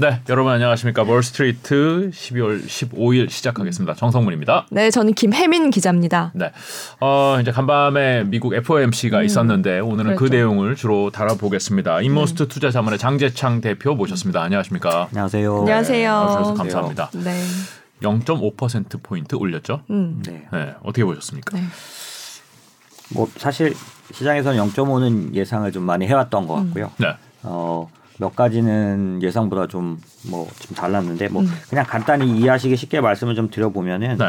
네, 여러분 안녕하십니까? 월스트리트 12월 15일 시작하겠습니다. 정성문입니다. 네, 저는 김혜민 기자입니다. 네, 어, 이제 간밤에 미국 FOMC가 음, 있었는데 오늘은 그 그랬죠. 내용을 주로 다뤄보겠습니다. 인모스트 투자자문의 장재창 대표 모셨습니다. 안녕하십니까? 안녕하세요. 안녕하세요. 나와주셔서 감사합니다. 네. 0.5% 포인트 올렸죠? 음. 네. 네, 어떻게 보셨습니까? 네. 뭐 사실 시장에서는 0.5는 예상을 좀 많이 해왔던 것 같고요. 네, 어, 몇 가지는 예상보다 좀뭐 좀 달랐는데 뭐 음. 그냥 간단히 이해하시기 쉽게 말씀을 좀 드려보면은 네,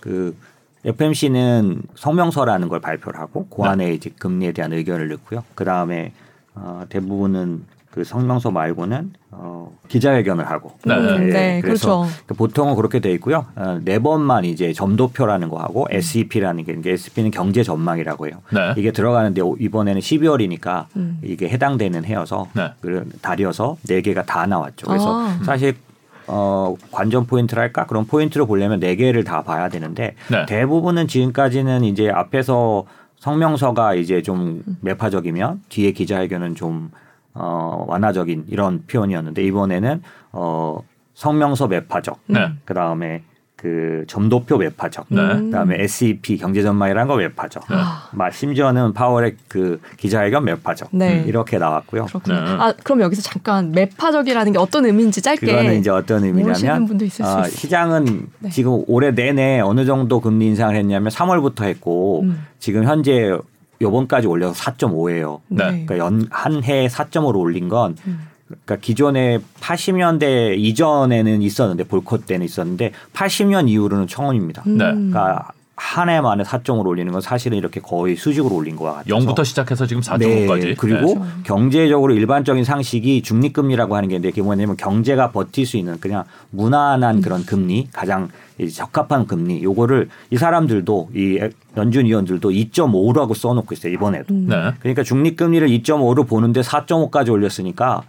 그 FMC는 성명서라는 걸 발표를 하고 그 네. 안에 이제 금리에 대한 의견을 넣고요. 그 다음에 어, 대부분은 그 성명서 말고는 어, 기자회견을 하고 네. 음, 네, 그래서 그렇죠. 그 보통은 그렇게 돼 있고요. 어, 네 번만 이제 점도표라는 거 하고 음. SEP라는 게 이게 SEP는 경제 전망이라고 해요. 네. 이게 들어가는데 오- 이번에는 12월이니까 음. 이게 해당되는 해여서 네. 그 달이어서 네 개가 다 나왔죠. 그래서 아. 사실 어 관전 포인트랄까 그런 포인트를 보려면 네 개를 다 봐야 되는데 네. 대부분은 지금까지는 이제 앞에서 성명서가 이제 좀 매파적이면 뒤에 기자회견은 좀 어, 완화적인 이런 표현이었는데 이번에는 어, 성명서 매파적, 네. 그 다음에 그 점도표 매파적, 네. 음. 그다음에 SEP 경제 전망이라는 거 매파적, 네. 막 심지어는 파월의 그 기자회견 매파적 네. 이렇게 나왔고요. 그렇군요. 네. 아, 그럼 여기서 잠깐 매파적이라는 게 어떤 의미인지 짧게 그거는 이제 어떤 의미냐면 있어요. 시장은 네. 지금 올해 내내 어느 정도 금리 인상을 했냐면 3월부터 했고 음. 지금 현재 요번까지 올려서 4.5예요. 네. 그러니까 연, 한 해에 4.5로 올린 건 음. 그러니까 기존에 80년대 이전에는 있었는데 볼컷 때는 있었는데 80년 이후로는 처음입니다. 음. 네. 그러니까 한 해 만에 4.5로 올리는 건 사실은 이렇게 거의 수직으로 올린 거와 같아서 0부터 시작해서 지금 4.5까지. 네, 그리고 그렇죠. 경제적으로 일반적인 상식이 중립금리라고 하는 게 있는데 그게 뭐냐면 경제가 버틸 수 있는 그냥 무난한 그런 금리 가장 이 적합한 금리 요거를 이 사람들도 이 연준 위원들도 2.5라고 써놓고 있어요 이번에도 음. 네. 그러니까 중립금리를 2.5로 보는데 4.5까지 올렸으니까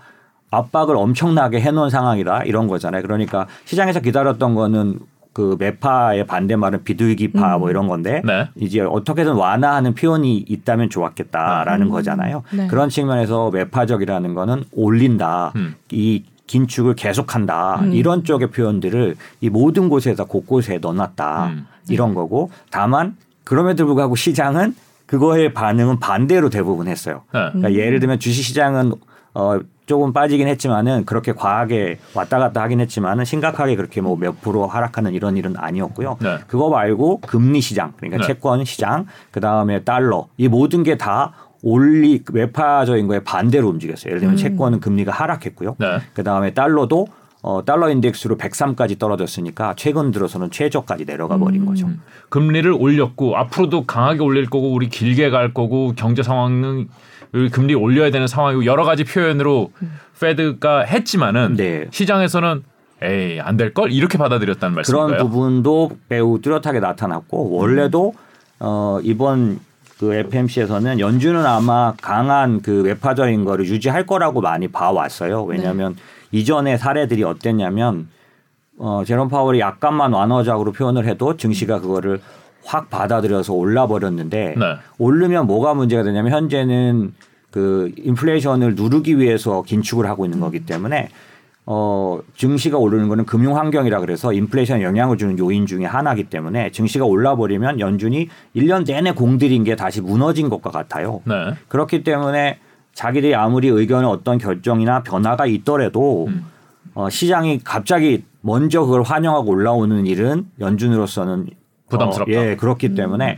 압박을 엄청나게 해놓은 상황이다 이런 거잖아요. 그러니까 시장에서 기다렸던 거는 그 매파의 반대말은 비둘기파 뭐 이런 건데 네. 이제 어떻게든 완화하는 표현이 있다면 좋았겠다라는 음. 거잖아요. 네. 그런 측면에서 매파적이라는 거는 올린다. 음. 이 긴축을 계속한다. 음. 이런 쪽의 표현들을 이 모든 곳에다 곳곳에 넣어놨다. 음. 이런 거고 다만 그럼에도 불구하고 시장은 그거의 반응은 반대로 대부분 했어요. 네. 그러니까 예를 들면 주식 시장은 어 조금 빠지긴 했지만은 그렇게 과하게 왔다 갔다 하긴 했지만은 심각하게 그렇게 뭐 몇 프로 하락하는 이런 일은 아니었고요. 네. 그거 말고 금리 시장 그러니까 네. 채권 시장 그 다음에 달러 이 모든 게 다 올리 외파적인 거에 반대로 움직였어요. 예를 들면 음. 채권은 금리가 하락했고요. 네. 그 다음에 달러도 어, 달러 인덱스로 103까지 떨어졌으니까 최근 들어서는 최저까지 내려가 버린 음. 거죠. 금리를 올렸고 앞으로도 강하게 올릴 거고 우리 길게 갈 거고 경제 상황은 금리 올려야 되는 상황이고 여러 가지 표현으로 페드가 했지만은 네. 시장에서는 에이 안 될 걸 이렇게 받아들였다는 말씀인가요? 그런 부분도 매우 뚜렷하게 나타났고 원래도 어 이번 그 FMC에서는 연준은 아마 강한 그 외파적인 거를 유지할 거라고 많이 봐왔어요. 왜냐하면 이전의 사례들이 어땠냐면 어 제롬 파월이 약간만 완화적으로 표현을 해도 증시가 그거를 확 받아들여서 올라 버렸는데 네. 오르면 뭐가 문제가 되냐면 현재는 그 인플레이션을 누르기 위해서 긴축을 하고 있는 거기 때문에 어 증시가 오르는 거는 금융 환경이라 그래서 인플레이션에 영향을 주는 요인 중에 하나이기 때문에 증시가 올라 버리면 연준이 1년 내내 공들인 게 다시 무너진 것과 같아요. 네. 그렇기 때문에 자기들이 아무리 의견에 어떤 결정이나 변화가 있더라도 음. 어, 시장이 갑자기 먼저 그걸 환영하고 올라오는 일은 연준으로서는 부담스럽다. 어, 예, 그렇기 때문에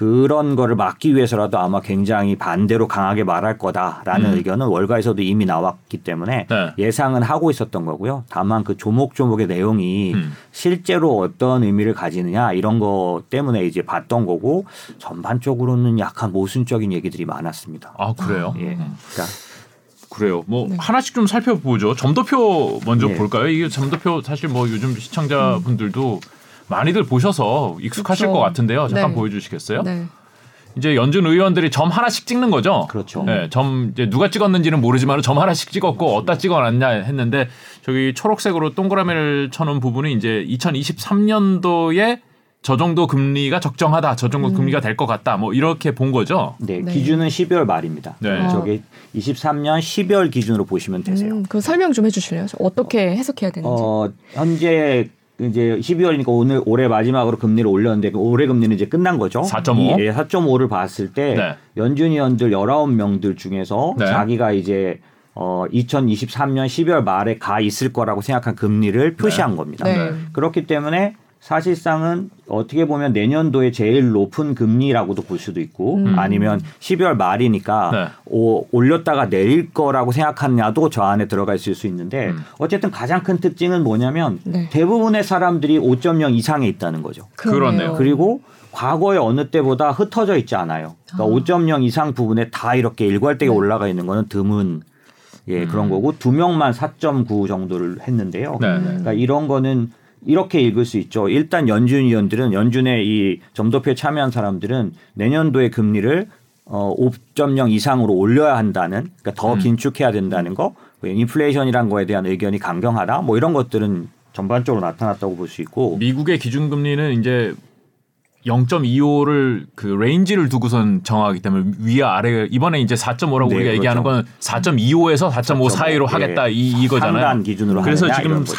그런 거를 막기 위해서라도 아마 굉장히 반대로 강하게 말할 거다라는 음. 의견은 월가에서도 이미 나왔기 때문에 네. 예상은 하고 있었던 거고요. 다만 그 조목조목의 내용이 음. 실제로 어떤 의미를 가지느냐 이런 거 때문에 이제 봤던 거고 전반적으로는 약간 모순적인 얘기들이 많았습니다. 아 그래요? 예. 음. 그러니까 그래요. 뭐 네. 하나씩 좀 살펴보죠. 점도표 먼저 예. 볼까요? 이게 점도표 사실 뭐 요즘 시청자분들도 많이들 보셔서 익숙하실 그렇죠. 것 같은데요. 잠깐 네. 보여주시겠어요? 네. 이제 연준 의원들이 점 하나씩 찍는 거죠. 그렇죠. 네, 점 이제 누가 찍었는지는 모르지만 점 하나씩 찍었고 어디다 찍어놨냐 했는데 저기 초록색으로 동그라미를 쳐놓은 부분은 이제 2023년도에 저 정도 금리가 적정하다, 저 음. 정도 금리가 될 것 같다, 뭐 이렇게 본 거죠. 네, 네. 기준은 12월 말입니다. 네. 저게 23년 12월 기준으로 보시면 되세요. 음, 그 설명 좀 해주실래요? 어떻게 해석해야 되는지. 어, 현재 이제 12월이니까 오늘 올해 마지막으로 금리를 올렸는데 그 올해 금리는 이제 끝난 거죠. 4.5? 예, 4.5를 봤을 때 네. 연준 위원들 19명들 중에서 네. 자기가 이제 어 2023년 12월 말에 가 있을 거라고 생각한 금리를 표시한 겁니다. 네. 그렇기 때문에 사실상은 어떻게 보면 내년도에 제일 높은 금리라고도 볼 수도 있고 음. 아니면 12월 말이니까 네. 오, 올렸다가 내릴 거라고 생각하냐도 저 안에 들어가 있을 수 있는데 음. 어쨌든 가장 큰 특징은 뭐냐면 네. 대부분의 사람들이 5.0 이상에 있다는 거죠. 그렇네요. 그리고 과거의 어느 때보다 흩어져 있지 않아요. 그러니까 아. 5.0 이상 부분에 다 이렇게 일괄되게 올라가 있는 거는 드문 예 그런 거고 두 명만 4.9 정도를 했는데요. 네, 네. 그러니까 이런 거는 이렇게 읽을 수 있죠. 일단 연준 위원들은 연준의 이 점도표에 참여한 사람들은 내년도의 금리를 어5.0 이상으로 올려야 한다는 그러니까 더 음. 긴축해야 된다는 거, 뭐 인플레이션이란 거에 대한 의견이 강경하다. 뭐 이런 것들은 전반적으로 나타났다고 볼 수 있고 미국의 기준금리는 이제 0.25를 그 range를 두고선 정하기 때문에 위와 아래 이번에 이제 4.5라고 네, 우리가 얘기하는 건 4.25에서 4.5 사이로 예. 하겠다 이 이거잖아요. 기준으로 그래서 지금 이런 거죠.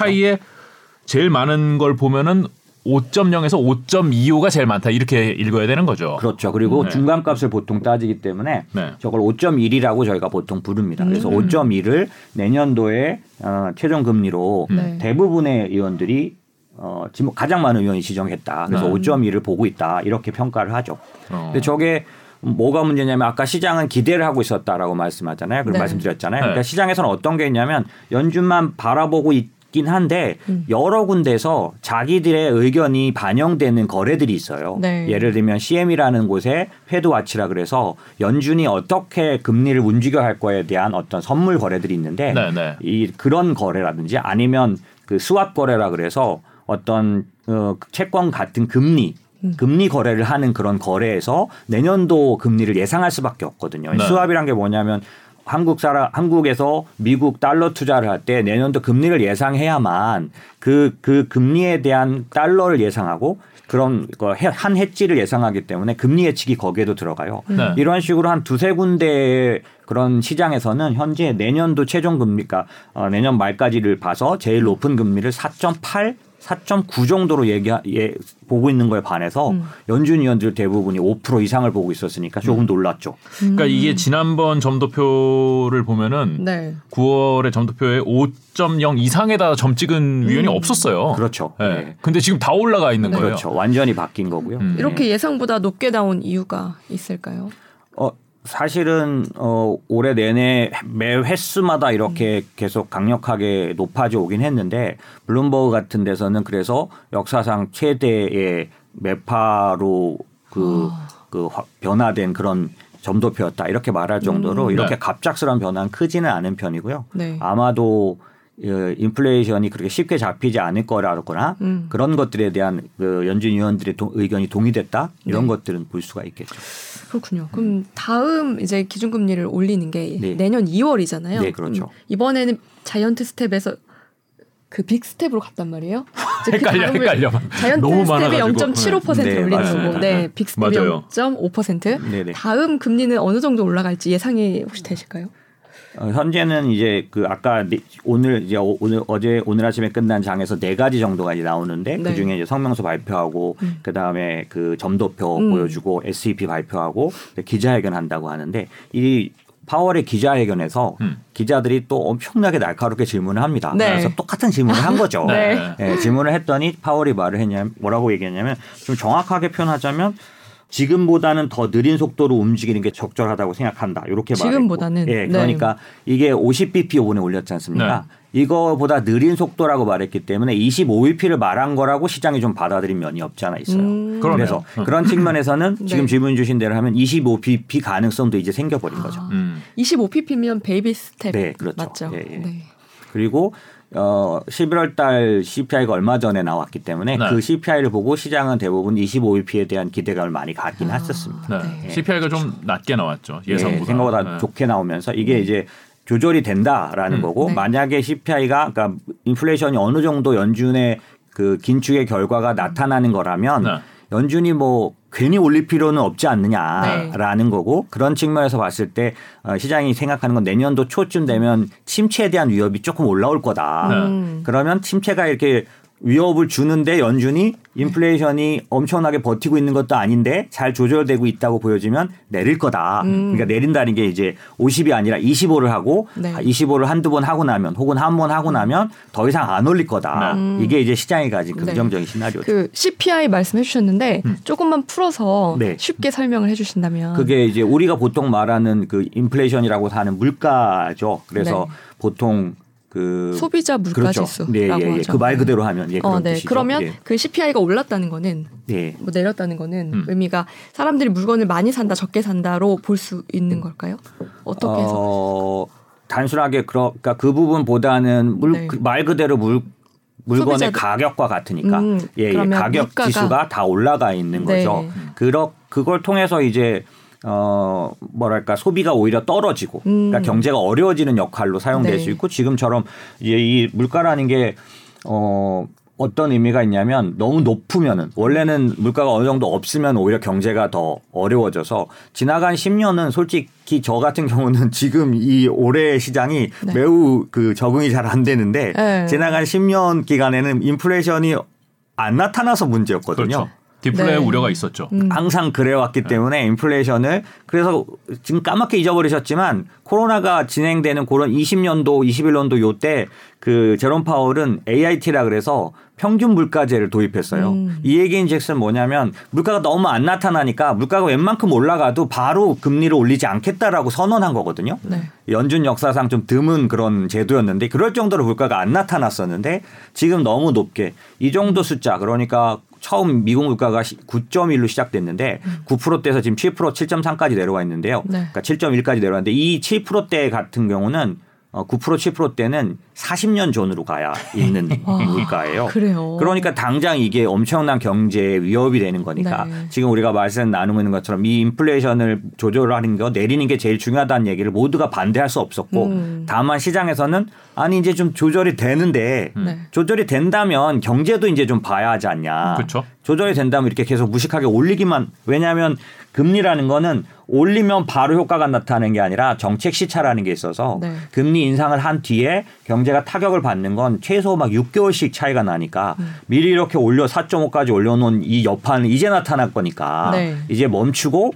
제일 많은 걸 보면은 5.0에서 5.25가 제일 많다 이렇게 읽어야 되는 거죠. 그렇죠. 그리고 네. 중간값을 보통 따지기 때문에 네. 저걸 5.1이라고 저희가 보통 부릅니다. 그래서 음. 5.1을 내년도에 어, 최종 금리로 네. 대부분의 의원들이 어, 지금 가장 많은 의원이 지정했다. 그래서 네. 5.1을 보고 있다. 이렇게 평가를 하죠. 어. 근데 저게 뭐가 문제냐면 아까 시장은 기대를 하고 있었다라고 말씀하잖아요. 그런 네. 말씀드렸잖아요. 네. 그러니까 시장에서는 어떤 게 있냐면 연준만 바라보고 있 긴 한데 음. 여러 군데서 자기들의 의견이 반영되는 거래들이 있어요. 네. 예를 들면 CM이라는 곳에 페드와치라 그래서 연준이 어떻게 금리를 움직여 할 거에 대한 어떤 선물 거래들이 있는데 네, 네. 이 그런 거래라든지 아니면 그 스왑 거래라 그래서 어떤 어, 채권 같은 금리 음. 금리 거래를 하는 그런 거래에서 내년도 금리를 예상할 수밖에 없거든요. 네. 스왑이란 게 뭐냐면 한국 사람 한국에서 미국 달러 투자를 할 때 내년도 금리를 예상해야만 그그 금리에 대한 달러를 예상하고 그런 한 해지를 예상하기 때문에 금리 예측이 거기에도 들어가요. 네. 이런 식으로 한 두세 군데 그런 시장에서는 현재 내년도 최종 금리가 어, 내년 말까지를 봐서 제일 높은 금리를 4.8 4.9 정도로 얘기 예, 보고 있는 거에 반해서 음. 연준 위원들 대부분이 5% 이상을 보고 있었으니까 조금 놀랐죠. 그러니까 이게 지난번 점도표를 보면은 네. 9월에 점도표에 5.0 이상에다 점 찍은 위원이 없었어요. 그렇죠. 네. 네. 근데 지금 다 올라가 있는 거예요. 그렇죠. 완전히 바뀐 거고요. 음. 이렇게 예상보다 높게 나온 이유가 있을까요? 어 사실은 어 올해 내내 매 횟수마다 이렇게 계속 강력하게 높아져 오긴 했는데 블룸버그 같은 데서는 그래서 역사상 최대의 매파로 그, 아. 그 화- 변화된 그런 점도표였다 이렇게 말할 정도로 음. 이렇게 네. 갑작스러운 변화는 크지는 않은 편이고요. 네. 아마도 어, 인플레이션이 그렇게 쉽게 잡히지 않을 거라거나 음. 그런 것들에 대한 그 연준 위원들의 동- 의견이 동의됐다 이런 네. 것들은 볼 수가 있겠죠. 그렇군요. 그럼 다음 이제 기준금리를 올리는 게 네. 내년 2월이잖아요. 네, 그렇죠. 이번에는 자이언트 스텝에서 그 빅 스텝으로 갔단 말이에요. 그 헷갈려, 헷갈려. 자이언트 너무 스텝이 많아가지고. 0.75% 네, 올리는 맞습니다. 거고, 네, 빅 스텝이 맞아요. 0.5%. 네네. 다음 금리는 어느 정도 올라갈지 예상이 혹시 되실까요? 어, 현재는 이제 그 아까 네- 오늘 이제 오- 오늘 어제 오늘 아침에 끝난 장에서 네 가지 정도가 이제 나오는데 네. 그 중에 이제 성명서 발표하고 음. 그 다음에 그 점도표 음. 보여주고 SEP 발표하고 기자회견 한다고 하는데 이 파월의 기자회견에서 음. 기자들이 또 엄청나게 날카롭게 질문을 합니다. 네. 그래서 똑같은 질문을 한 거죠. 네. 예, 질문을 했더니 파월이 말을 했냐면 뭐라고 얘기했냐면 좀 정확하게 표현하자면 지금보다는 더 느린 속도로 움직이는 게 적절하다고 생각한다. 이렇게 말했고. 지금보다는? 예, 네. 그러니까 이게 50bp 요번에 올렸지 않습니까? 이거보다 느린 속도라고 말했기 때문에 25bp를 말한 거라고 시장이 좀 받아들인 면이 없지 않아 있어요. 음. 그래서 음. 그런 측면에서는 지금 네. 질문 주신 대로 하면 25bp 가능성도 이제 생겨버린 거죠. 아, 음. 25bp면 베이비 스텝 네, 그렇죠. 맞죠? 예, 예. 네. 그리고 어 11월 달 CPI가 얼마 전에 나왔기 때문에 네. 그 CPI를 보고 시장은 대부분 25bp에 대한 기대감을 많이 갖긴 아. 했었습니다. 네. 네. CPI가 좀 낮게 나왔죠. 예, 예상보다. 생각보다 네. 좋게 나오면서 이게 이제 조절이 된다라는 음. 거고 네. 만약에 CPI가 그러니까 인플레이션이 어느 정도 연준의 그 긴축의 결과가 나타나는 거라면 네. 연준이 뭐 괜히 올릴 필요는 없지 않느냐라는 거고 그런 측면에서 봤을 때 어, 시장이 생각하는 건 내년도 초쯤 되면 침체에 대한 위협이 조금 올라올 거다. 음. 그러면 침체가 이렇게 위협을 주는데 연준이 인플레이션이 엄청나게 버티고 있는 것도 아닌데 잘 조절되고 있다고 보여지면 내릴 거다. 음. 그러니까 내린다는 게 이제 50이 아니라 25를 하고 네. 25를 한두 번 하고 나면 혹은 한 번 하고 나면 더 이상 안 올릴 거다. 이게 이제 시장이 가진 네. 긍정적인 시나리오죠. 그 CPI 말씀해 주셨는데 조금만 풀어서 네. 쉽게 설명을 해 주신다면 그게 이제 우리가 보통 말하는 그 인플레이션이라고 하는 물가죠. 그래서 네. 보통 그 소비자 물가 그렇죠. 지수라고 네, 예, 예. 하죠. 그말 그대로 하면 예, 어, 네. 뜻이죠. 그러면 예. 그 CPI가 올랐다는 거는 예. 뭐 내렸다는 거는 음. 의미가 사람들이 물건을 많이 산다 적게 산다로 볼 수 있는 걸까요? 어떻게 해서? 어, 단순하게 그러니까 그 부분보다는 물, 네. 그- 말 그대로 물 물건의 소비자들- 가격과 같으니까 음, 예, 예, 가격 물가가- 지수가 다 올라가 있는 네. 거죠. 그러 그걸 통해서 이제 어 뭐랄까 소비가 오히려 떨어지고 음. 그러니까 경제가 어려워지는 역할로 사용될 네. 수 있고 지금처럼 이제 이 물가라는 게 어 어떤 의미가 있냐면 너무 높으면은 원래는 물가가 어느 정도 없으면 오히려 경제가 더 어려워져서 지나간 10년은 솔직히 저 같은 경우는 지금 이 올해 시장이 네. 매우 그 적응이 잘 안 되는데 네. 지나간 10년 기간에는 인플레이션이 안 나타나서 문제였거든요. 그렇죠. 디플레이 네. 우려가 있었죠. 음. 항상 그래왔기 때문에 인플레이션을 그래서 지금 까맣게 잊어버리셨지만 코로나가 진행되는 그런 20년도 21년도 요때 그 제롬 파월은 AIT라 그래서 평균 물가제를 도입했어요. 음. 이 얘기인 즉슨 뭐냐면 물가가 너무 안 나타나니까 물가가 웬만큼 올라가도 바로 금리를 올리지 않겠다라고 선언한 거거든요. 네. 연준 역사상 좀 드문 그런 제도였는데 그럴 정도로 물가가 안 나타났었는데 지금 너무 높게 이 정도 숫자 그러니까 처음 미국 물가가 9.1로 시작됐는데 9%대에서 지금 7% 7.3까지 내려와 있는데요. 네. 그러니까 7.1까지 내려왔는데 이 7%대 같은 경우는 어, 9% 7%대는 40년 전으로 가야 있는 와, 물가예요. 그래요. 그러니까 당장 이게 엄청난 경제에 위협이 되는 거니까 네. 지금 우리가 말씀 나누고 있는 것처럼 이 인플레이션을 조절하는 거 내리는 게 제일 중요하다는 얘기를 모두가 반대할 수 없었고 음. 다만 시장에서는 아니 이제 좀 조절이 되는데 네. 조절이 된다면 경제도 이제 좀 봐야 하지 않냐. 그렇죠. 조절이 된다면 이렇게 계속 무식하게 올리기만 왜냐하면 금리라는 거는 올리면 바로 효과가 나타나는 게 아니라 정책 시차라는 게 있어서 네. 금리 인상을 한 뒤에 경제가 타격을 받는 건 최소 막 6개월씩 차이가 나니까 음. 미리 이렇게 올려 4.5까지 올려놓은 이 여파는 이제 나타날 거니까 네. 이제 멈추고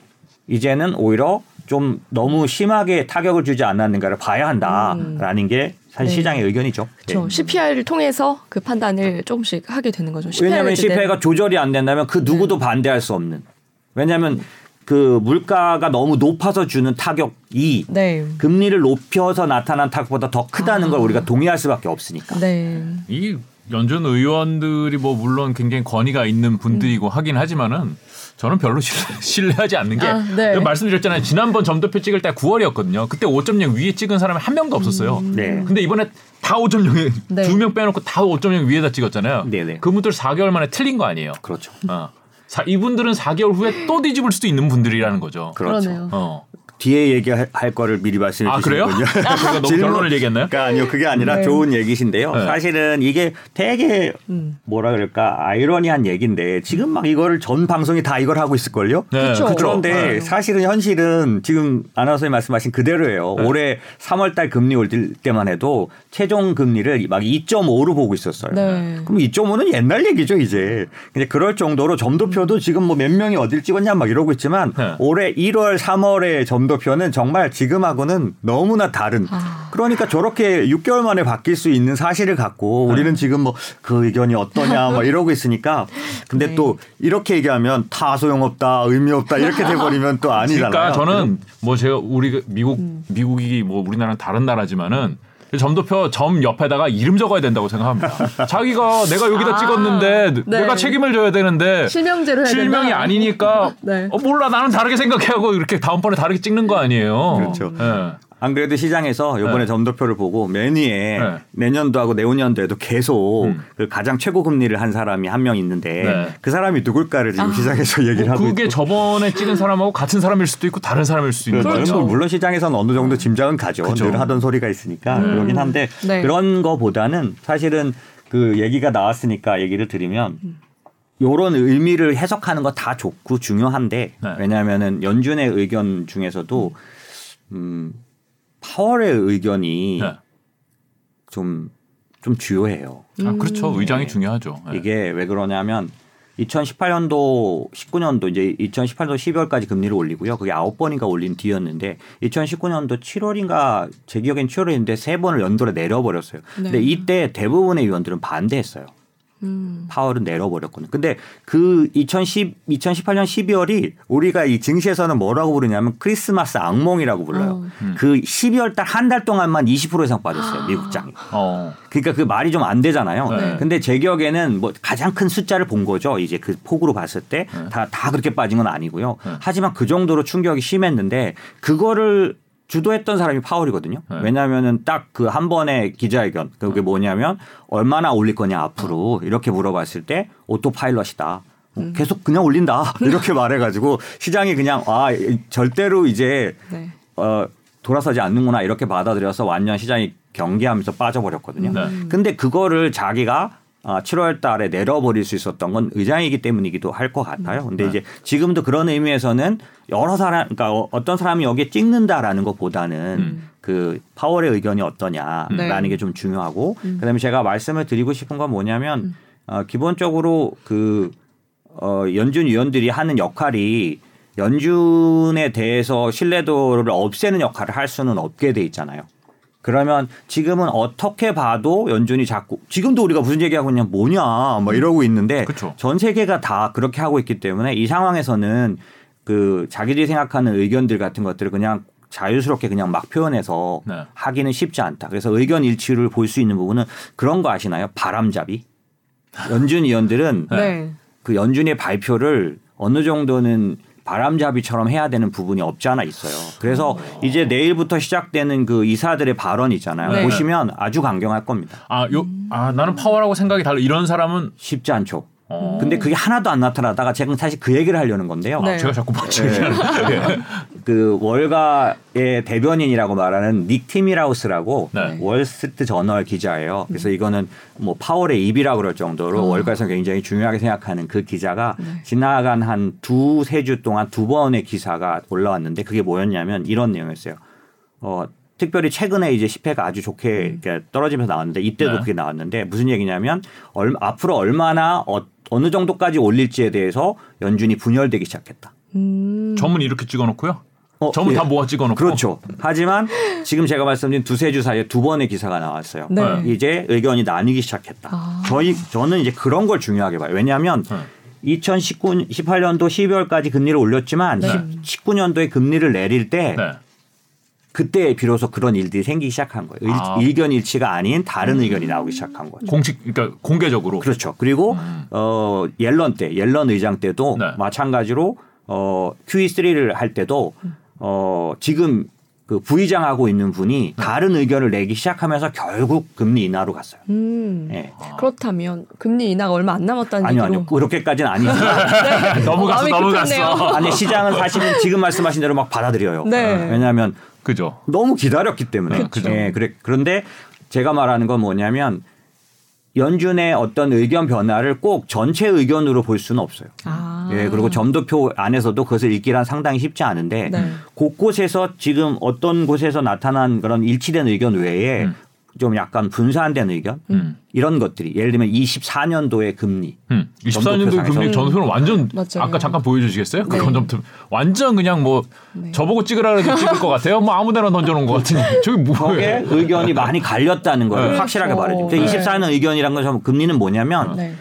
이제는 오히려 좀 너무 심하게 타격을 주지 않았는가를 봐야 한다라는 게 사실 네. 시장의 의견이죠. 그렇죠. 네. CPI를 통해서 그 판단을 조금씩 하게 되는 거죠. 왜냐하면 CPI가 조절이 안 된다면 그 누구도 반대할 수 없는. 왜냐하면 그 물가가 너무 높아서 주는 타격이 네. 금리를 높여서 나타난 타격보다 더 크다는 아. 걸 우리가 동의할 수밖에 없으니까. 네. 이 연준 의원들이 뭐 물론 굉장히 권위가 있는 분들이고 하긴 하지만은 저는 별로 신뢰, 신뢰하지 않는 게 아, 네. 말씀드렸잖아요. 지난번 점도표 찍을 때 9월이었거든요. 그때 5.0 위에 찍은 사람이 한 명도 없었어요. 네. 근데 이번에 다 5.0에 네. 두명 빼놓고 다 5.0 위에다 찍었잖아요. 네 네. 그분들 4개월 만에 틀린 거 아니에요. 그렇죠. 어. 사- 이분들은 4개월 후에 또 뒤집을 수도 있는 분들이라는 거죠. 그렇죠. 그러네요. 어. 뒤에 얘기할 거를 미리 말씀해 아 그래요? 주시는군요. 너무 질문- 결론을 얘기했나요? 그러니까 아니요 그게 아니라 네. 좋은 얘기신데요. 네. 사실은 이게 되게 음. 뭐라 그럴까 아이러니한 얘기인데 지금 막 이거를 전 방송이 다 이걸 하고 있을 걸요. 네, 그쵸. 그쵸. 그런데 네. 사실은 현실은 지금 아나운서님 말씀하신 그대로예요. 네. 올해 3월달 금리 올릴 때만 해도 최종 금리를 막 2.5로 보고 있었어요. 네. 그럼 2.5는 옛날 얘기죠 이제. 근데 그럴 정도로 점도표도 지금 뭐 몇 명이 어딜 찍었냐 막 이러고 있지만 네. 올해 1월, 3월의 점 도표는 정말 지금하고는 너무나 다른. 아. 그러니까 저렇게 6개월 만에 바뀔 수 있는 사실을 갖고 우리는 지금 뭐 그 의견이 어떠냐 막 이러고 있으니까 근데 네. 또 이렇게 얘기하면 다 소용없다 의미 없다 이렇게 돼버리면 또 아니잖아요. 그러니까 저는 뭐 제가 우리 미국 미국이 뭐 우리나라는 다른 나라지만은 점도표 점 옆에다가 이름 적어야 된다고 생각합니다. 자기가 내가 여기다 아, 찍었는데 네. 내가 책임을 져야 되는데 실명제로 해야 실명이 된다? 아니니까 네. 어, 몰라 나는 다르게 생각하고 이렇게 다음번에 다르게 찍는 거 아니에요. 그렇죠. 예. 안 그래도 시장에서 이번에 네. 점도표를 보고 맨 위에 네. 내년도하고 내후년도에도 계속 음. 그 가장 최고 금리를 한 사람이 한 명 있는데 네. 그 사람이 누굴까를 지금 시장에서 얘기를 하고 그게 있고. 저번에 찍은 사람하고 같은 사람일 수도 있고 다른 사람일 수도 있는 그렇죠. 거죠. 뭐 물론 시장에서는 어느 정도 짐작은 가죠. 그죠. 늘 하던 소리가 있으니까 그러긴 한데 네. 그런 거보다는 사실은 그 얘기가 나왔으니까 얘기를 드리면 요런 의미를 해석하는 거 다 좋고 중요한데 네. 왜냐하면은 연준의 의견 중에서도 음 파월의 의견이 네. 좀좀 주요해요. 아, 그렇죠. 음. 의장이 중요하죠. 네. 이게 왜 그러냐면 2018년도 19년도 이제 2018년 12월까지 금리를 올리고요. 그게 아홉 번인가 올린 뒤였는데 2019년도 7월인가 제 기억엔 7월인데 세 번을 연달아 내려버렸어요. 근데 네. 이때 대부분의 위원들은 반대했어요. 음. 파월은 내려버렸거든요. 근데 그 2010, 2018년 12월이 우리가 이 증시에서는 뭐라고 부르냐면 크리스마스 악몽이라고 불러요. 어. 음. 그 12월 달 한 달 동안만 20% 이상 빠졌어요. 미국 장이. 어. 그러니까 그 말이 좀 안 되잖아요. 네. 근데 제 기억에는 뭐 가장 큰 숫자를 본 거죠. 이제 그 폭으로 봤을 때 다다 그렇게 빠진 건 아니고요. 네. 하지만 그 정도로 충격이 심했는데 그거를 주도했던 사람이 파월이거든요. 네. 왜냐하면은 딱 그 한 번의 기자회견 그게 뭐냐면 얼마나 올릴 거냐 앞으로 이렇게 물어봤을 때 autopilot이다. 어, 계속 그냥 올린다 이렇게 말해가지고 시장이 그냥 아 절대로 이제 네. 어, 돌아서지 않는구나 이렇게 받아들여서 완전 시장이 경계하면서 빠져버렸거든요. 네. 근데 그거를 자기가 아, 7월 달에 내려버릴 수 있었던 건 의장이기 때문이기도 할 것 같아요. 근데 네. 이제 지금도 그런 의미에서는 여러 사람, 그러니까 어- 어떤 사람이 여기에 찍는다라는 것보다는 음. 그 파월의 의견이 어떠냐라는 네. 게좀 중요하고 음. 그다음에 제가 말씀을 드리고 싶은 건 뭐냐면 어, 기본적으로 그 어, 연준 위원들이 하는 역할이 연준에 대해서 신뢰도를 없애는 역할을 할 수는 없게 돼 있잖아요. 그러면 지금은 어떻게 봐도 연준이 자꾸 지금도 우리가 무슨 얘기하고 있냐 뭐냐 뭐 이러고 있는데 그쵸. 전 세계가 다 그렇게 하고 있기 때문에 이 상황에서는 그 자기들이 생각하는 의견들 같은 것들을 그냥 자유스럽게 그냥 막 표현해서 네. 하기는 쉽지 않다. 그래서 의견 일치를 볼 수 있는 부분은 그런 거 아시나요? 바람잡이. 연준 위원들은 네. 그 연준의 발표를 어느 정도는 바람잡이처럼 해야 되는 부분이 없지 않아 있어요. 그래서 이제 내일부터 시작되는 그 이사들의 발언 있잖아요. 네. 보시면 아주 강경할 겁니다. 아, 요, 아, 나는 파월하고 생각이 달라. 이런 사람은 쉽지 않죠. 어. 근데 그게 하나도 안 나타나다가 제가 사실 그 얘기를 하려는 건데요. 네. 제가 자꾸 박치기 하는. 그 월가의 대변인이라고 말하는 닉 티미라오스라고 네. 월스트리트 저널 기자예요. 그래서 이거는 뭐 파월의 입이라 그럴 정도로 어. 월가에서 굉장히 중요하게 생각하는 그 기자가 네. 지나간 한 두 세 주 동안 두 번의 기사가 올라왔는데 그게 뭐였냐면 이런 내용이었어요. 어, 특별히 최근에 이제 10회가 아주 좋게 이렇게 떨어지면서 나왔는데 이때도 네. 그게 나왔는데 무슨 얘기냐면 얼, 앞으로 얼마나 어, 어느 정도까지 올릴지에 대해서 연준이 분열되기 시작했다. 음. 점은 이렇게 찍어놓고요. 어, 점은 예. 다 모아 찍어놓고. 그렇죠. 하지만 지금 제가 말씀드린 두세 주 사이에 두 번의 기사가 나왔어요. 네. 이제 의견이 나뉘기 시작했다. 아. 저희 저는 이제 그런 걸 중요하게 봐요. 왜냐하면 네. 2019 18년도 12월까지 금리를 올렸지만 네. 19년도에 금리를 내릴 때 네. 그때 비로소 그런 일들이 생기기 시작한 거예요. 일, 아. 의견 일치가 아닌 다른 의견이 나오기 시작한 거죠. 공식, 그러니까 공개적으로. 그렇죠. 그리고 어 옐런 때 옐런 의장 때도 음. 네. 마찬가지로 어 QE3를 할 때도 어 지금 그 부의장하고 있는 분이 네. 다른 의견을 내기 시작하면서 결국 금리 인하로 갔어요. 음. 예. 그렇다면 금리 인하가 얼마 안 남았다는 아니요, 얘기로 아니요. 그렇게까지는 넘어갔어, 마음이 넘어갔어. 급했네요. 아니 시장은 사실은 지금 말씀하신 대로 막 받아들여요. 네. 왜냐하면 그죠. 너무 기다렸기 때문에. 네, 그죠. 예, 그래. 그런데 제가 말하는 건 뭐냐면 연준의 어떤 의견 변화를 꼭 전체 의견으로 볼 수는 없어요. 아. 예, 그리고 점도표 안에서도 그것을 읽기란 상당히 쉽지 않은데 네. 곳곳에서 지금 어떤 곳에서 나타난 그런 일치된 의견 외에 음. 좀 약간 분산된 의견 음. 이런 것들이 예를 들면 24년도의 금리 음. 24년도 점도표상에서. 금리 전표는 완전 맞아요. 아까 잠깐 보여주시겠어요? 그 네. 점표 완전 그냥 뭐 네. 저보고 찍으라 그래도 찍을 것 같아요. 뭐 아무데나 던져놓은 것 같으니 저기 거기에 뭐예요? 의견이 많이 갈렸다는 걸 네. 확실하게 그렇죠. 말해줘. 네. 24년 의견이란 건 금리는 뭐냐면 네.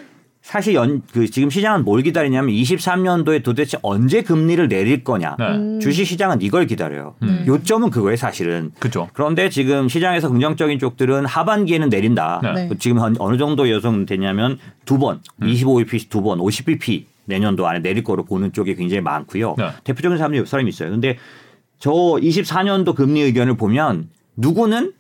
사실 연, 그 지금 시장은 뭘 기다리냐면 23년도에 도대체 언제 금리를 내릴 거냐. 네. 음. 주식 시장은 이걸 기다려요. 음. 요점은 그거예요, 사실은. 그죠. 그런데 지금 시장에서 긍정적인 쪽들은 하반기에는 내린다. 네. 네. 지금 한 어느 정도 예상되냐면 두 번, 음. 25bp 두 번, 50bp 내년도 안에 내릴 거로 보는 쪽이 굉장히 많고요. 네. 대표적인 사람이 사람이 있어요. 근데 저 24년도 금리 의견을 보면 누구는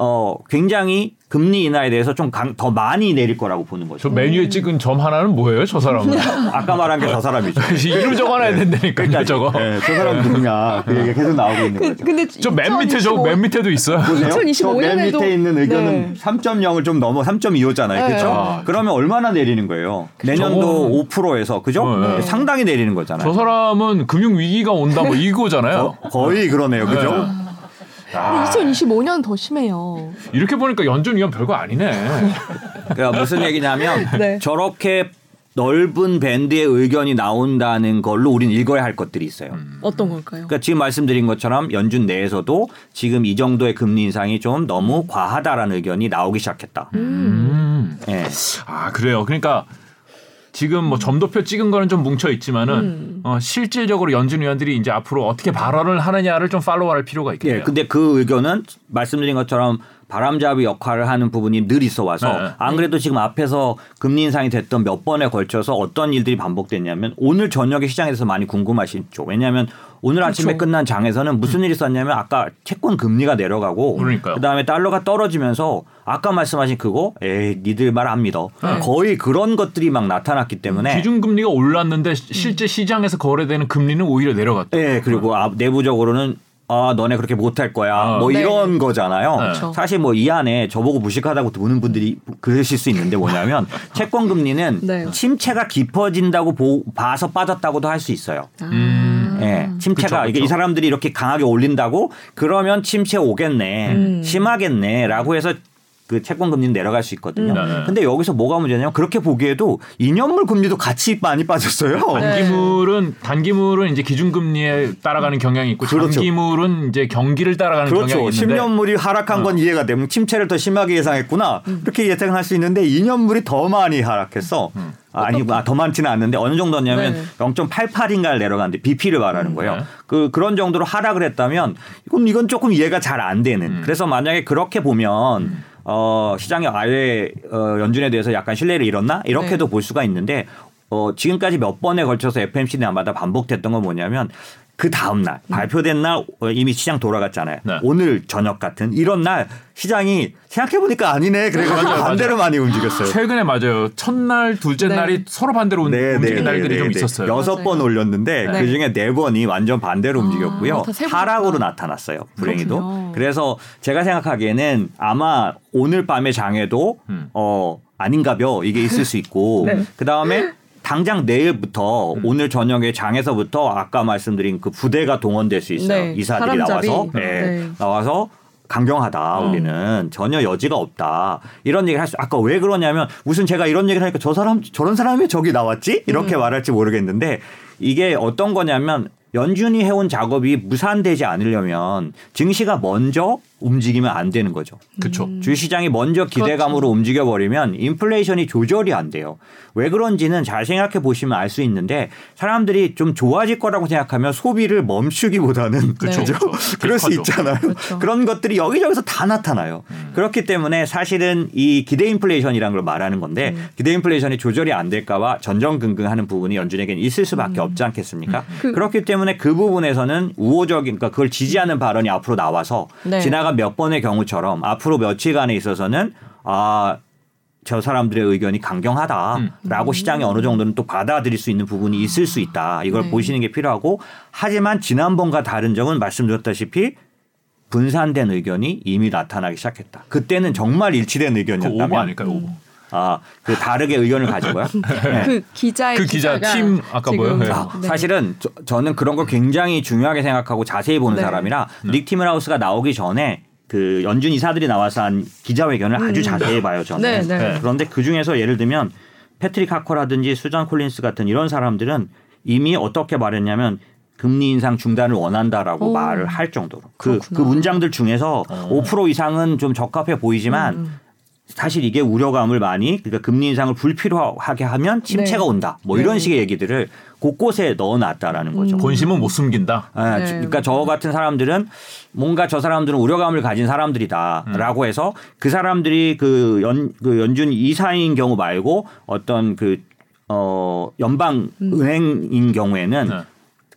어 굉장히 금리 인하에 대해서 좀 더 많이 내릴 거라고 보는 거죠. 저 메뉴에 찍은 점 하나는 뭐예요, 저 사람은? 아까 말한 게 저 사람이죠. 이름 적어놔야 된다니까 저거. 네, 저 사람 누구냐 그 얘기가 계속 나오고 있는 그, 거죠. 근데 저 맨 밑에 저맨 밑에도 있어요. 보세요. 2025 저맨 년에도 밑에 있는 의견은 네. 3.0을 좀 넘어 3.25잖아요. 네. 그렇죠? 아, 그러면 얼마나 내리는 거예요? 내년도 5%에서 그죠? 네. 상당히 내리는 거잖아요. 저 사람은 금융 위기가 온다 뭐 이거잖아요. 거- 거의 그러네요. 그죠? 아, 2025년 더 심해요. 이렇게 보니까 연준 위원 별거 아니네. 그러니까 무슨 얘기냐면 네. 저렇게 넓은 밴드의 의견이 나온다는 걸로 우리는 읽어야 할 것들이 있어요. 어떤 걸까요? 그러니까 지금 말씀드린 것처럼 연준 내에서도 지금 이 정도의 금리 인상이 좀 너무 과하다라는 의견이 나오기 시작했다. 음. 예. 아 그래요. 그러니까 지금 뭐 점도표 찍은 거는 좀 뭉쳐 있지만은 음. 어, 실질적으로 연준 위원들이 이제 앞으로 어떻게 발언을 하느냐를 좀 팔로우할 필요가 있겠네요. 예. 근데 그 의견은 말씀드린 것처럼 바람잡이 역할을 하는 부분이 늘 있어 와서 네. 안 그래도 지금 앞에서 금리 인상이 됐던 몇 번에 걸쳐서 어떤 일들이 반복됐냐면 오늘 저녁에 시장에 대해서 많이 궁금하시죠. 왜냐하면 오늘 아침에 그렇죠. 끝난 장에서는 무슨 일이 있었냐면 아까 채권 금리가 내려가고 그러니까요. 그다음에 달러가 떨어지면서 아까 말씀하신 그거 에이 니들 말 안 믿어. 네. 거의 그런 것들이 막 나타났기 때문에 기준 금리가 올랐는데 시- 실제 시장에서 거래되는 금리는 오히려 내려갔다. 예, 그리고 아, 내부적으로는 아, 너네 그렇게 못할 거야. 아. 뭐 네. 이런 거잖아요. 그렇죠. 사실 뭐 이 안에 저보고 무식하다고 보는 분들이 그러실 수 있는데 뭐냐면 채권 금리는 네. 침체가 깊어진다고 보, 봐서 빠졌다고도 할 수 있어요. 음. 예, 침체가 그쵸, 이게 그쵸. 이 사람들이 이렇게 강하게 올린다고 그러면 침체 오겠네, 음. 심하겠네라고 해서 그 채권 금리는 내려갈 수 있거든요. 음. 네. 근데 여기서 뭐가 문제냐면 그렇게 보기에도 인연물 금리도 같이 많이 빠졌어요. 단기물은 단기물은 이제 기준금리에 따라가는 경향이 있고 그렇죠. 장기물은 이제 경기를 따라가는 그렇죠. 경향이 있는데 10년물이 하락한 건 이해가 되면 침체를 더 심하게 예상했구나. 이렇게 예상할 수 있는데 2년물이 더 많이 하락했어. 아, 아니 아, 더 많지는 않는데 어느 정도냐면 네. 0.88인가를 내려갔는데 BP를 말하는 거예요. 네. 그 그런 정도로 하락을 했다면 이건 이건 조금 이해가 잘 안 되는. 그래서 만약에 그렇게 보면 어, 시장이 아예 어, 연준에 대해서 약간 신뢰를 잃었나 이렇게도 네. 볼 수가 있는데 어, 지금까지 몇 번에 걸쳐서 FMC마다 반복됐던 건 뭐냐면 그 다음 날 발표된 날 어, 이미 시장 돌아갔잖아요. 네. 오늘 저녁 같은 이런 날 시장이 생각해 보니까 아니네. 그래가지고 맞아요, 반대로 많이 움직였어요. 최근에 맞아요. 첫날, 둘째 네. 날이 서로 반대로 운- 움직인 날들이 좀 있었어요. 여섯 맞아요. 번 올렸는데 네. 그 중에 네 번이 완전 반대로 아, 움직였고요. 다 세보셨구나. 하락으로 나타났어요. 불행히도. 그렇군요. 그래서 제가 생각하기에는 아마 오늘 밤의 장에도 음. 어 아닌가벼 이게 있을 수 있고 네. 그 다음에 당장 내일부터 음. 오늘 저녁에 장에서부터 아까 말씀드린 그 부대가 동원될 수 있어요. 네, 이사들이 사람잡이. 나와서 네, 네. 나와서 강경하다 음. 우리는 전혀 여지가 없다 이런 얘기를 할 수 아까 왜 그러냐면 무슨 제가 이런 얘기를 하니까 저 사람 저런 사람이 저기 나왔지 이렇게 음. 말할지 모르겠는데 이게 어떤 거냐면 연준이 해온 작업이 무산되지 않으려면 증시가 먼저 움직이면 안 되는 거죠. 그렇죠. 주시장이 먼저 기대감으로 움직여 버리면 인플레이션이 조절이 안 돼요. 왜 그런지는 잘 생각해 보시면 알 수 있는데 사람들이 좀 좋아질 거라고 생각하면 소비를 멈추기보다는 그쵸, 그죠? 그쵸. 그럴 수. 있잖아요. 그렇죠. 그런 것들이 여기저기서 다 나타나요. 그렇기 때문에 사실은 이 기대 인플레이션이라는 걸 말하는 건데 기대 인플레이션이 조절이 안 될까봐 전전긍긍하는 부분이 연준에게는 있을 수밖에 없지 않겠습니까? 그- 그렇기 때문에 그 부분에서는 우호적인 그러니까 그걸 지지하는 발언이 앞으로 나와서 네. 지나간 몇 번의 경우처럼 앞으로 며칠간에 있어서는 아. 저 사람들의 의견이 강경하다라고 시장이 어느 정도는 또 받아들일 수 있는 부분이 있을 수 있다. 이걸 네. 보시는 게 필요하고 하지만 지난번과 다른 점은 말씀드렸다시피 분산된 의견이 이미 나타나기 시작했다. 그때는 정말 일치된 그 오버 의견이었다면 아닐까요? 오버. 아, 그 다르게 의견을 가지고요. 네. 그 기자의 그 기자 팀 아까 지금 뭐예요? 네. 아, 네. 사실은 저, 는 그런 걸 굉장히 중요하게 생각하고 자세히 보는 네. 사람이라 닉 티머라우스가 나오기 전에 그 연준 이사들이 나와서 한 기자회견을 아주 자세히 봐요 저는. 네, 네. 네. 그런데 그 중에서 예를 들면 패트릭 하커라든지 수잔 콜린스 같은 이런 사람들은 이미 어떻게 말했냐면 금리 인상 중단을 원한다라고 오. 말을 할 정도로 그, 그렇구나. 그 문장들 중에서 어. 5% 이상은 좀 적합해 보이지만 음. 사실 이게 우려감을 많이 그러니까 금리 인상을 불필요하게 하면 침체가 네. 온다. 뭐 이런 네. 식의 얘기들을 곳곳에 넣어놨다라는 거죠. 음. 본심은 못 숨긴다. 아, 네. 그러니까 저 같은 사람들은 뭔가 저 사람들은 우려감을 가진 사람들이다라고 해서 그 사람들이 그 연 그 연준 이사인 경우 말고 어떤 그 어 연방 은행인 경우에는 네.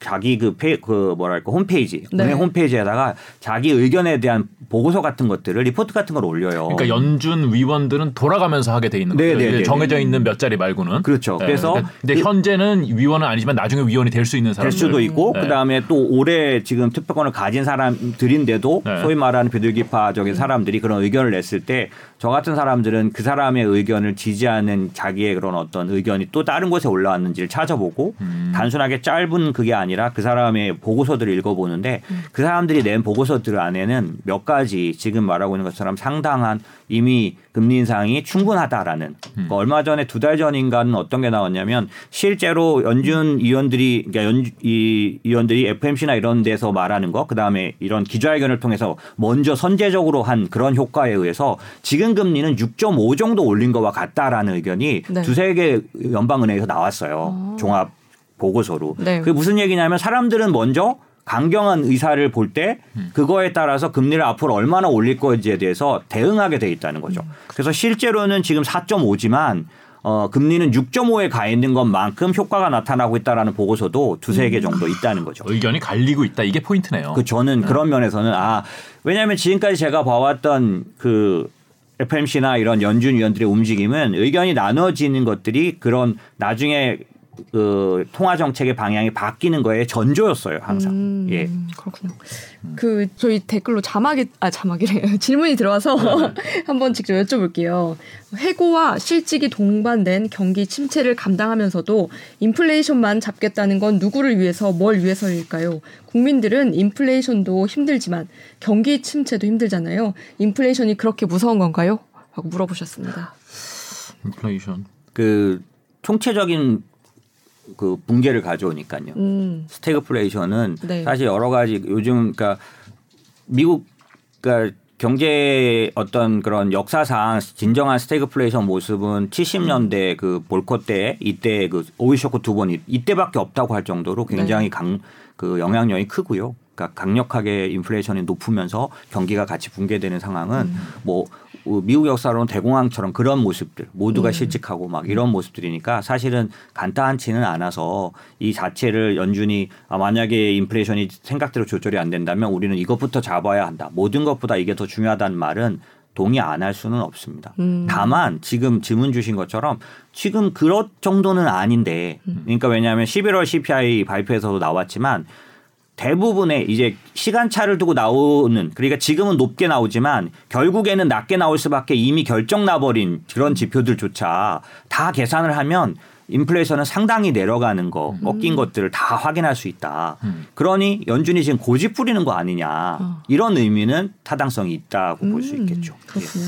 자기 그, 페이, 그 뭐랄까 홈페이지 네. 은행 홈페이지에다가 자기 의견에 대한 보고서 같은 것들을 리포트 같은 걸 올려요. 그러니까 연준 위원들은 돌아가면서 하게 돼 있는 네, 거죠. 네, 이제 네, 정해져 네. 있는 몇 자리 말고는. 그렇죠. 네. 그래서 근데 그- 현재는 위원은 아니지만 나중에 위원이 될 수 있는 사람. 될 수도 있고 네. 그다음에 또 올해 지금 투표권을 가진 사람들인데도 네. 소위 말하는 비둘기파적인 사람들이 그런 의견을 냈을 때 저 같은 사람들은 그 사람의 의견을 지지하는 자기의 그런 어떤 의견이 또 다른 곳에 올라왔는지를 찾아보고 음. 단순하게 짧은 그게 아니라 그 사람의 보고서들을 읽어보는데 그 사람들이 낸 보고서들 안에는 몇 가지 지금 말하고 있는 것처럼 상당한 이미 금리 인상이 충분하다라는 음. 그러니까 얼마 전에 두 달 전인가는 어떤 게 나왔냐면 실제로 연준 위원들이 그러니까 연, 이 위원들이 FMC나 이런 데서 말하는 거 그다음에 이런 기자회견을 통해서 먼저 선제적으로 한 그런 효과에 의해서 지금 금리는 6.5 정도 올린 거와 같다라는 의견이 네. 두세 개 연방은행에서 나왔어요. 어. 종합 보고서로. 네. 그게 무슨 얘기냐면 사람들은 먼저 강경한 의사를 볼 때 그거에 따라서 금리를 앞으로 얼마나 올릴 건지에 대해서 대응하게 돼 있다는 거죠. 그래서 실제로는 지금 4.5지만 어, 금리는 6.5에 가 있는 것만큼 효과가 나타나고 있다라는 보고서도 두세 개 정도 있다는 거죠. 의견이 갈리고 있다. 이게 포인트네요. 그 저는 그런 면에서는 아 왜냐하면 지금까지 제가 봐왔던 그 FMC나 이런 연준 위원들의 움직임은 의견이 나눠지는 것들이 그런 나중에 그 통화 정책의 방향이 바뀌는 거에 전조였어요 항상. 음, 예. 그렇군요. 그 저희 댓글로 자막이 아 자막이래요. 질문이 들어와서 한번 직접 여쭤볼게요. 해고와 실직이 동반된 경기 침체를 감당하면서도 인플레이션만 잡겠다는 건 누구를 위해서 뭘 위해서일까요? 국민들은 인플레이션도 힘들지만 경기 침체도 힘들잖아요. 인플레이션이 그렇게 무서운 건가요? 하고 물어보셨습니다. 인플레이션. 그 총체적인 그 붕괴를 가져오니까요. 음, 스태그플레이션은 네. 사실 여러 가지 요즘 그러니까 미국 그러니까 경제 어떤 그런 역사상 진정한 스태그플레이션 모습은 70년대 그 볼코 때 이때 그 오일 쇼크 두 번 이때밖에 없다고 할 정도로 굉장히 강그 영향력이 크고요. 그러니까 강력하게 인플레이션이 높으면서 경기가 같이 붕괴되는 상황은 뭐 어, 미국 역사로는 대공황처럼 그런 모습들 모두가 실직하고 막 이런 모습들이니까 사실은 간단치는 않아서 이 자체를 연준이 아, 만약에 인플레이션이 생각대로 조절이 안 된다면 우리는 이것부터 잡아야 한다. 모든 것보다 이게 더 중요하다는 말은 동의 안 할 수는 없습니다. 음. 다만 지금 질문 주신 것처럼 지금 그런 정도는 아닌데 그러니까 왜냐하면 11월 CPI 발표에서도 나왔지만 대부분의 이제 시간차를 두고 나오는 그러니까 지금은 높게 나오지만 결국에는 낮게 나올 수밖에 이미 결정 나버린 그런 지표들조차 다 계산을 하면 인플레이션은 상당히 내려가는 거 꺾인 것들을 다 확인할 수 있다. 음. 그러니 연준이 지금 고집 부리는 거 아니냐 어. 이런 의미는 타당성이 있다고 볼수 음, 있겠죠. 예. 그렇군요.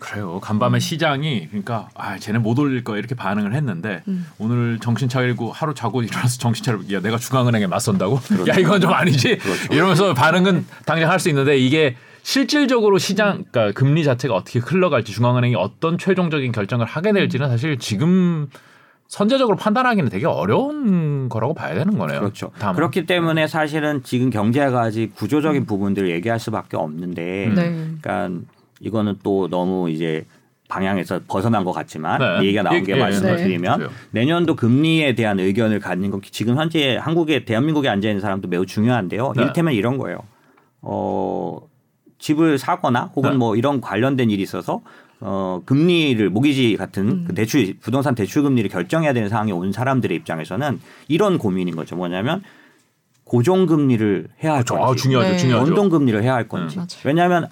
그래요. 간밤에 시장이 그러니까 아 쟤네 못 올릴 거야 이렇게 반응을 했는데 음. 오늘 정신 차리고 하루 자고 일어나서 정신 차리고 야 내가 중앙은행에 맞선다고? 야 이건 좀 아니지? 이러면서 반응은 당장 할 수 있는데 이게 실질적으로 시장 그러니까 금리 자체가 어떻게 흘러갈지 중앙은행이 어떤 최종적인 결정을 하게 될지는 사실 지금 선제적으로 판단하기는 되게 어려운 거라고 봐야 되는 거네요. 그렇죠. 다만. 그렇기 때문에 사실은 지금 경제가 아직 구조적인 부분들을 얘기할 수밖에 없는데, 음. 네. 그러니까 이거는 또 너무 이제 방향에서 벗어난 것 같지만 네. 이 얘기가 나온 게 예, 예. 말씀을 네. 드리면 그래요. 내년도 금리에 대한 의견을 갖는 건 지금 현재 한국에 대한민국에 앉아 있는 사람도 매우 중요한데요. 네. 이를테면 이런 거예요. 어 집을 사거나 혹은 네. 뭐 이런 관련된 일이 있어서 어 금리를 모기지 같은 음. 그 대출 부동산 대출 금리를 결정해야 되는 상황에 온 사람들의 입장에서는 이런 고민인 거죠. 뭐냐면 고정 금리를 해야 할 그렇죠. 건지 아, 중요하죠. 네. 중요하죠. 연동 금리를 해야 할 건지. 맞아요. 왜냐하면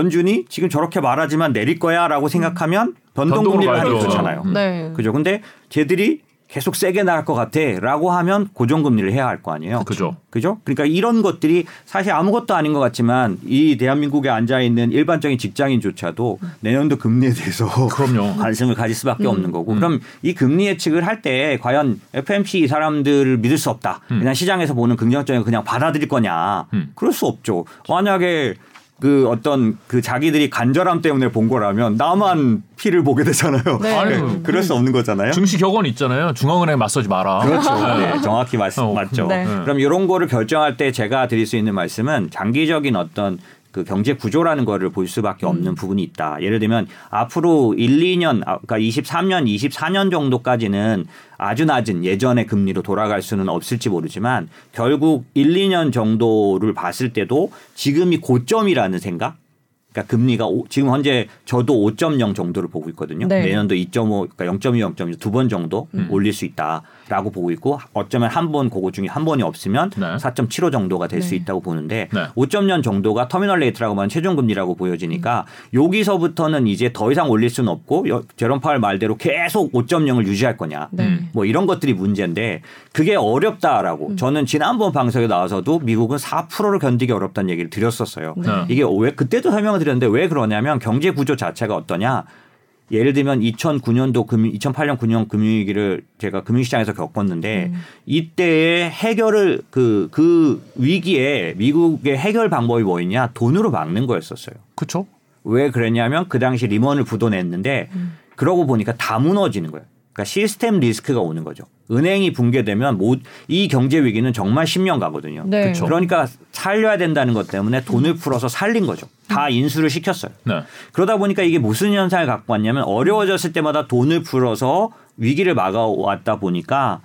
연준이 지금 저렇게 말하지만 내릴 거야라고 생각하면 변동 변동으로 금리를 하는. 좋잖아요. 음. 네. 그죠? 근데 쟤들이 계속 세게 나갈 것 같아라고 하면 고정 금리를 해야 할 거 아니에요. 그죠. 그죠? 그러니까 이런 것들이 사실 아무것도 아닌 것 같지만 이 대한민국에 앉아 있는 일반적인 직장인조차도 내년도 금리에 대해서 그럼요. 관심을 가질 수밖에 음. 없는 거고 음. 그럼 이 금리 예측을 할 때 과연 FMC 이 사람들을 믿을 수 없다. 음. 그냥 시장에서 보는 긍정적인 그냥 받아들일 거냐? 음. 그럴 수 없죠. 만약에 그 어떤 그 자기들이 간절함 때문에 본 거라면 나만 피를 보게 되잖아요. 네. 아니, 그럴 수 없는 거잖아요. 증시 격언 있잖아요. 중앙은행 맞서지 마라. 그렇죠. 네, 정확히 맞, 어, 맞죠. 네. 그럼 이런 거를 결정할 때 제가 드릴 수 있는 말씀은 장기적인 어떤 그 경제 구조라는 거를 볼 수밖에 없는 부분이 있다. 예를 들면 앞으로 1, 2년 아, 그러니까 23년, 24년 정도까지는 아주 낮은 예전의 금리로 돌아갈 수는 없을지 모르지만 결국 1, 2년 정도를 봤을 때도 지금이 고점이라는 생각 그러니까 금리가 오, 지금 현재 저도 5.0 정도를 보고 있거든요. 네. 내년도 2.5, 그러니까 0.2, 0.2 두 번 정도 음. 올릴 수 있다라고 보고 있고 어쩌면 한 번 그거 중에 한 번이 없으면 네. 4.75 정도가 될수 네. 있다고 보는데 네. 5.0 정도가 terminal rate라고 하면 최종 금리라고 보여지니까 여기서부터는 이제 더 이상 올릴 수는 없고 여- 제롬 파월 말대로 계속 5.0을 유지할 거냐. 네. 음. 뭐 이런 것들이 문제인데 그게 어렵다라고 음. 저는 지난번 방송에 나와서도 미국은 4%를 견디기 어렵다는 얘기를 드렸었어요. 네. 이게 왜 그때도 설명을 드렸는데 왜 그러냐면 경제 구조 자체가 어떠냐? 예를 들면 2009년도 금융 2008년 9년 금융위기를 제가 금융시장에서 겪었는데 음. 이때의 해결을 그그 위기에 미국의 해결 방법이 뭐였냐? 돈으로 막는 거였었어요. 그렇죠. 왜 그랬냐면 그 당시 리먼을 부도냈는데 그러고 보니까 다 무너지는 거예요. 그러니까 시스템 리스크가 오는 거죠. 은행이 붕괴되면 모- 이 경제 위기는 정말 10년 가거든요. 네. 그러니까 살려야 된다는 것 때문에 돈을 풀어서 살린 거죠. 다 인수를 시켰어요. 네. 그러다 보니까 이게 무슨 현상을 갖고 왔냐면 어려워졌을 때마다 돈을 풀어서 위기를 막아왔다 보니까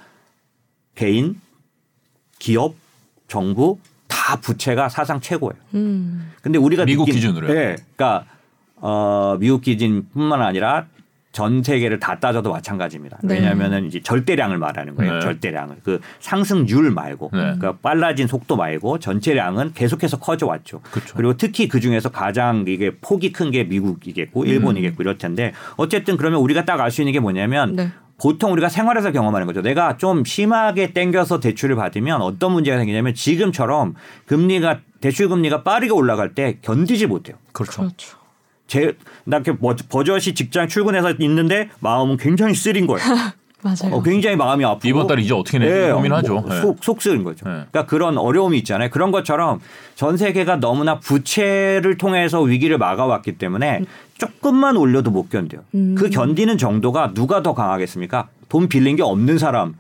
개인, 기업, 정부 다 부채가 사상 최고예요. 음. 근데 우리가 미국 느낀- 기준으로요? 네, 그러니까 어, 미국 기준뿐만 아니라 전 세계를 다 따져도 마찬가지입니다. 네. 왜냐하면은 이제 절대량을 말하는 거예요. 네. 절대량을 그 상승률 말고, 네. 그러니까 빨라진 속도 말고 전체량은 계속해서 커져 왔죠. 그쵸. 그리고 특히 그 중에서 가장 이게 폭이 큰 게 미국이겠고 일본이겠고 이럴 텐데 어쨌든 그러면 우리가 딱 알 수 있는 게 뭐냐면 네. 보통 우리가 생활에서 경험하는 거죠. 내가 좀 심하게 땡겨서 대출을 받으면 어떤 문제가 생기냐면 지금처럼 금리가 대출 금리가 빠르게 올라갈 때 견디지 못해요. 그렇죠. 그렇죠. 제, 나 이렇게 버- 버젓이 직장 출근해서 있는데 마음은 굉장히 쓰린 거예요. 맞아요. 어, 굉장히 마음이 아프고 이번 달 이제 어떻게 내지 네, 고민하죠. 뭐 네. 속, 속 쓰는 거죠. 네. 그러니까 그런 어려움이 있잖아요. 그런 것처럼 전 세계가 너무나 부채를 통해서 위기를 막아왔기 때문에 조금만 올려도 못 견뎌요. 음. 그 견디는 정도가 누가 더 강하겠습니까? 돈 빌린 게 없는 사람,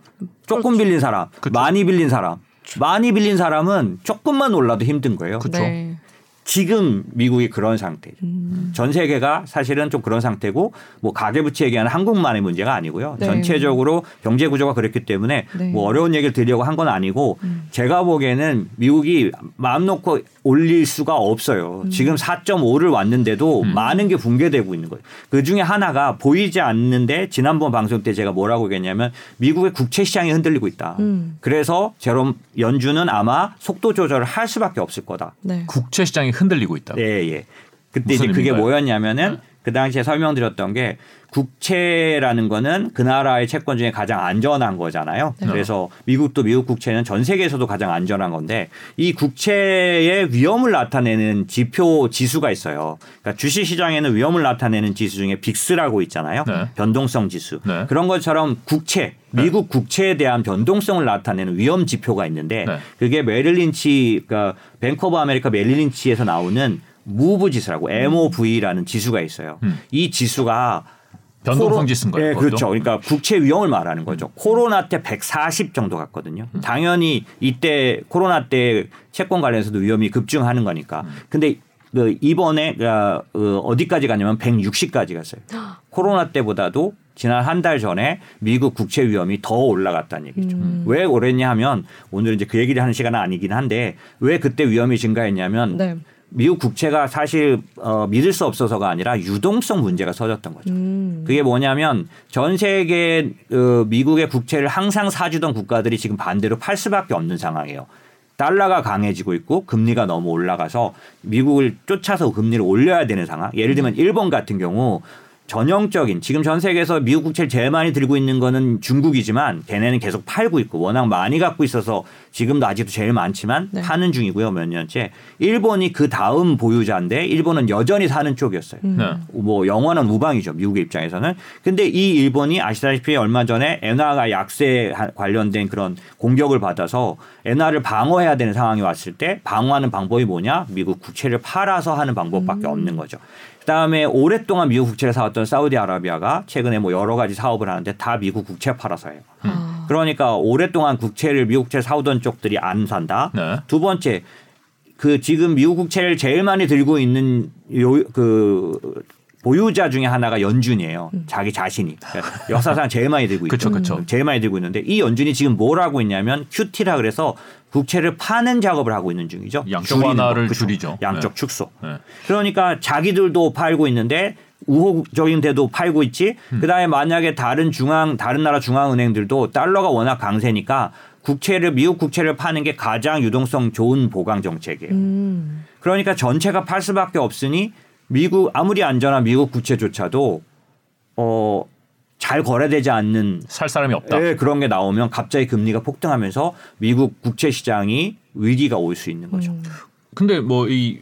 조금 빌린 사람, 그쵸. 많이 빌린 사람. 많이 빌린 사람은 조금만 올라도 힘든 거예요. 그쵸. 네. 지금 미국이 그런 상태죠. 음. 전 세계가 사실은 좀 그런 상태고 뭐 가계부채 얘기하는 한국만의 문제가 아니고요. 네. 전체적으로 경제 구조가 그랬기 때문에 네. 뭐 어려운 얘기를 드리려고 한 건 아니고 음. 제가 보기에는 미국이 마음 놓고 올릴 수가 없어요. 음. 지금 4.5를 왔는데도 많은 게 붕괴되고 있는 거예요. 그 중에 하나가 보이지 않는데 지난번 방송 때 제가 뭐라고 얘기했냐면 미국의 국채 시장이 흔들리고 있다. 음. 그래서 제롬 연준은 아마 속도 조절을 할 수밖에 없을 거다. 네. 국채 시장이 흔들리고 있다. 예, 예. 그때 이제 그게 의미인가요? 뭐였냐면은 그 당시에 설명드렸던 게 국채라는 거는 그 나라의 채권 중에 가장 안전한 거잖아요. 네. 그래서 미국도 미국 국채는 전 세계에서도 가장 안전한 건데 이 국채의 위험을 나타내는 지표 지수가 있어요. 그러니까 주식 시장에는 위험을 나타내는 지수 중에 빅스라고 있잖아요. 네. 변동성 지수. 네. 그런 것처럼 국채, 미국 국채에 대한 변동성을 나타내는 위험 지표가 있는데 네. 그게 메릴린치 그러니까 오브 아메리카 메릴린치에서 나오는 MOVE 지수라고 MOVE라는 지수가 있어요. 음. 이 지수가 변동성 지수인가요? 예, 그것도? 그렇죠. 그러니까 국채 위험을 말하는 거죠. 코로나 때 140 정도 갔거든요. 음. 당연히 이때 코로나 때 채권 관련해서도 위험이 급증하는 거니까. 음. 근데 그 이번에 어, 어디까지 갔냐면 160까지 갔어요. 코로나 때보다도 지난 한 달 전에 미국 국채 위험이 더 올라갔다는 얘기죠. 음. 왜 그랬냐 하면 오늘 이제 그 얘기를 하는 시간은 아니긴 한데 왜 그때 위험이 증가했냐면 네. 미국 국채가 사실 어, 믿을 수 없어서가 아니라 유동성 문제가 터졌던 거죠. 음. 그게 뭐냐면 전 세계 어, 미국의 국채를 항상 사주던 국가들이 지금 반대로 팔 수밖에 없는 상황이에요. 달러가 강해지고 있고 금리가 너무 올라가서 미국을 쫓아서 금리를 올려야 되는 상황. 예를 들면 일본 같은 경우 전형적인 지금 전 세계에서 미국 국채를 제일 많이 들고 있는 거는 중국이지만 걔네는 계속 팔고 있고 워낙 많이 갖고 있어서 지금도 아직도 제일 많지만 네. 파는 중이고요 몇 년째 일본이 그 다음 보유자인데 일본은 여전히 사는 쪽이었어요. 음. 네. 뭐 영원한 우방이죠 미국의 입장에서는. 근데 이 일본이 아시다시피 얼마 전에 엔화가 약세 관련된 그런 공격을 받아서 엔화를 방어해야 되는 상황이 왔을 때 방어하는 방법이 뭐냐? 미국 국채를 팔아서 하는 방법밖에 없는 거죠. 그다음에 오랫동안 미국 국채를 사왔던 사우디아라비아가 최근에 뭐 여러 가지 사업을 하는데 다 미국 국채 팔아서 해요. 아. 그러니까 오랫동안 국채를 미국 국채를 사오던 쪽들이 안 산다. 네. 두 번째 그 지금 미국 국채를 제일 많이 들고 있는 요 그 보유자 중에 하나가 연준이에요. 음. 자기 자신이 그러니까 역사상 제일 많이 들고 있죠. 그쵸, 그쵸. 제일 많이 들고 있는데 이 연준이 지금 뭘 하고 있냐면 QT라 그래서 국채를 파는 작업을 하고 있는 중이죠. 양적 거. 완화를. 줄이죠. 양적 네. 축소. 네. 그러니까 자기들도 팔고 있는데 우호적인 데도 팔고 있지. 그다음에 만약에 다른 중앙 다른 나라 중앙은행들도 달러가 워낙 강세니까 국채를 미국 국채를 파는 게 가장 유동성 좋은 보강 정책이에요. 음. 그러니까 전체가 팔 수밖에 없으니 미국 아무리 안전한 미국 국채조차도 어 잘 거래되지 않는 살 사람이 없다. 예, 그런 게 나오면 갑자기 금리가 폭등하면서 미국 국채 시장이 위기가 올 수 있는 거죠. 음. 근데 뭐 이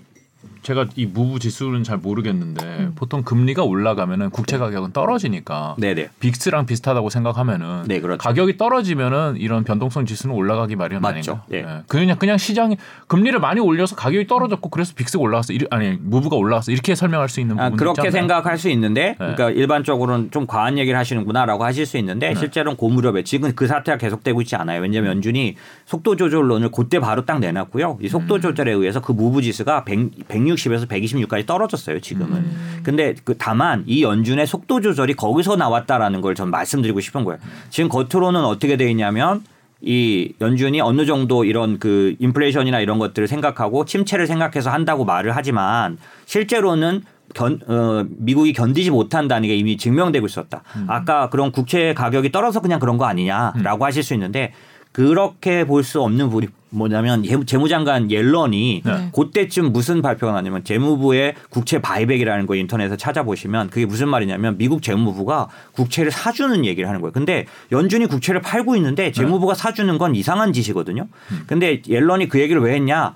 제가 이 무브 지수는 잘 모르겠는데 음. 보통 금리가 올라가면은 국채 가격은 떨어지니까 네네. 빅스랑 비슷하다고 생각하면은 네, 그렇죠. 가격이 떨어지면은 이런 변동성 지수는 올라가기 마련 맞죠. 아닌가요? 예. 그냥 그냥 시장이 금리를 많이 올려서 가격이 떨어졌고 그래서 빅스가 올라갔어. 아니 무브가 올라갔어. 이렇게 설명할 수 있는 아, 부분이 그렇게 있잖아요. 생각할 수 있는데, 네. 그러니까 일반적으로는 좀 과한 얘기를 하시는구나라고 하실 수 있는데, 실제로는 그 무렵에 지금 그 사태가 계속되고 있지 않아요. 왜냐하면 연준이 속도 조절론을 그때 바로 딱 내놨고요. 이 속도 조절에 의해서 그 무브 지수가 100, 160에서 126까지 떨어졌어요. 지금은. 근데 그 다만 이 연준의 속도 조절이 거기서 나왔다라는 걸 전 말씀드리고 싶은 거예요. 지금 겉으로는 어떻게 돼 있냐면. 이 연준이 어느 정도 이런 그 인플레이션이나 이런 것들을 생각하고 침체를 생각해서 한다고 말을 하지만 실제로는 견, 어, 미국이 견디지 못한다는 게 이미 증명되고 있었다. 아까 그런 국채 가격이 떨어서 그냥 그런 거 아니냐라고 하실 수 있는데 그렇게 볼 수 없는 부분이 뭐냐면 예- 재무장관 옐런이 네. 그때쯤 무슨 발표가 나냐면 재무부의 국채 바이백이라는 거 인터넷에 찾아보시면 그게 무슨 말이냐면 미국 재무부가 국채를 사주는 얘기를 하는 거예요. 근데 연준이 국채를 팔고 있는데 재무부가 사주는 건 이상한 짓이거든요. 근데 옐런이 그 얘기를 왜 했냐?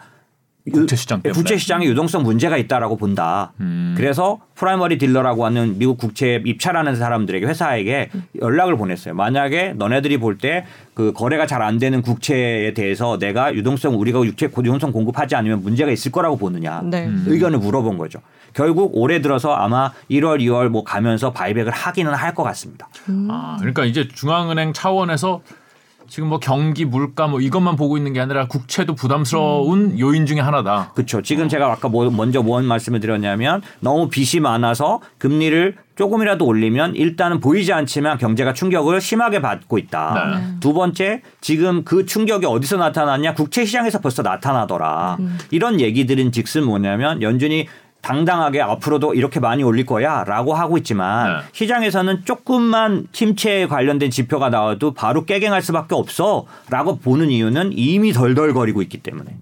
국채 시장 때문에. 국채 시장에 유동성 문제가 있다라고 본다. 음. 그래서 primary dealer라고 하는 미국 국채 입찰하는 사람들에게 회사에게 연락을 보냈어요. 만약에 너네들이 볼 때 그 거래가 잘 안 되는 국채에 대해서 내가 유동성 우리가 국채 유동성 공급하지 않으면 문제가 있을 거라고 보느냐 네. 의견을 물어본 거죠. 결국 올해 들어서 아마 1월, 2월 뭐 가면서 바이백을 하기는 할 것 같습니다. 아, 그러니까 이제 중앙은행 차원에서 지금 뭐 경기, 물가 뭐 이것만 보고 있는 게 아니라 국채도 부담스러운 요인 중에 하나다. 그렇죠. 지금 제가 아까 뭐 먼저 뭔 말씀을 드렸냐면 너무 빚이 많아서 금리를 조금이라도 올리면 일단은 보이지 않지만 경제가 충격을 심하게 받고 있다. 네. 두 번째, 지금 그 충격이 어디서 나타났냐? 국채 시장에서 벌써 나타나더라. 이런 얘기들은 즉슨 뭐냐면 연준이 당당하게 앞으로도 이렇게 많이 올릴 거야 라고 하고 있지만 네. 시장에서는 조금만 침체에 관련된 지표가 나와도 바로 깨갱할 수밖에 없어 라고 보는 이유는 이미 덜덜거리고 있기 때문에.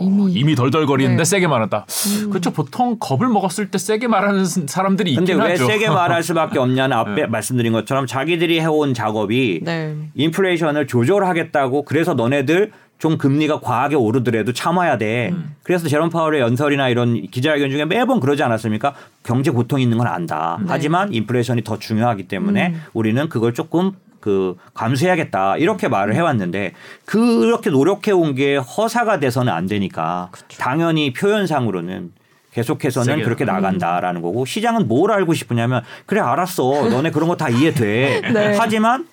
이미 이미 덜덜거리는데 네. 세게 말한다. 그렇죠. 보통 겁을 먹었을 때 세게 말하는 사람들이 근데 있긴 왜 하죠. 세게 말할 수밖에 없냐는 앞에 네. 말씀드린 것처럼 자기들이 해온 작업이 네. 인플레이션을 조절하겠다고 그래서 너네들 좀 금리가 과하게 오르더라도 참아야 돼. 음. 그래서 제롬 파월의 연설이나 이런 기자회견 중에 매번 그러지 않았습니까? 경제 고통이 있는 건 안다. 네. 하지만 인플레이션이 더 중요하기 때문에 음. 우리는 그걸 조금 그 감수해야겠다 이렇게 말을 해왔는데 그렇게 노력해 온 게 허사가 돼서는 안 되니까 당연히 표현상으로는 계속해서는 그렇게 나간다라는 거고 시장은 뭘 알고 싶으냐면 그래 알았어 너네 그런 거 다 이해돼 네. 하지만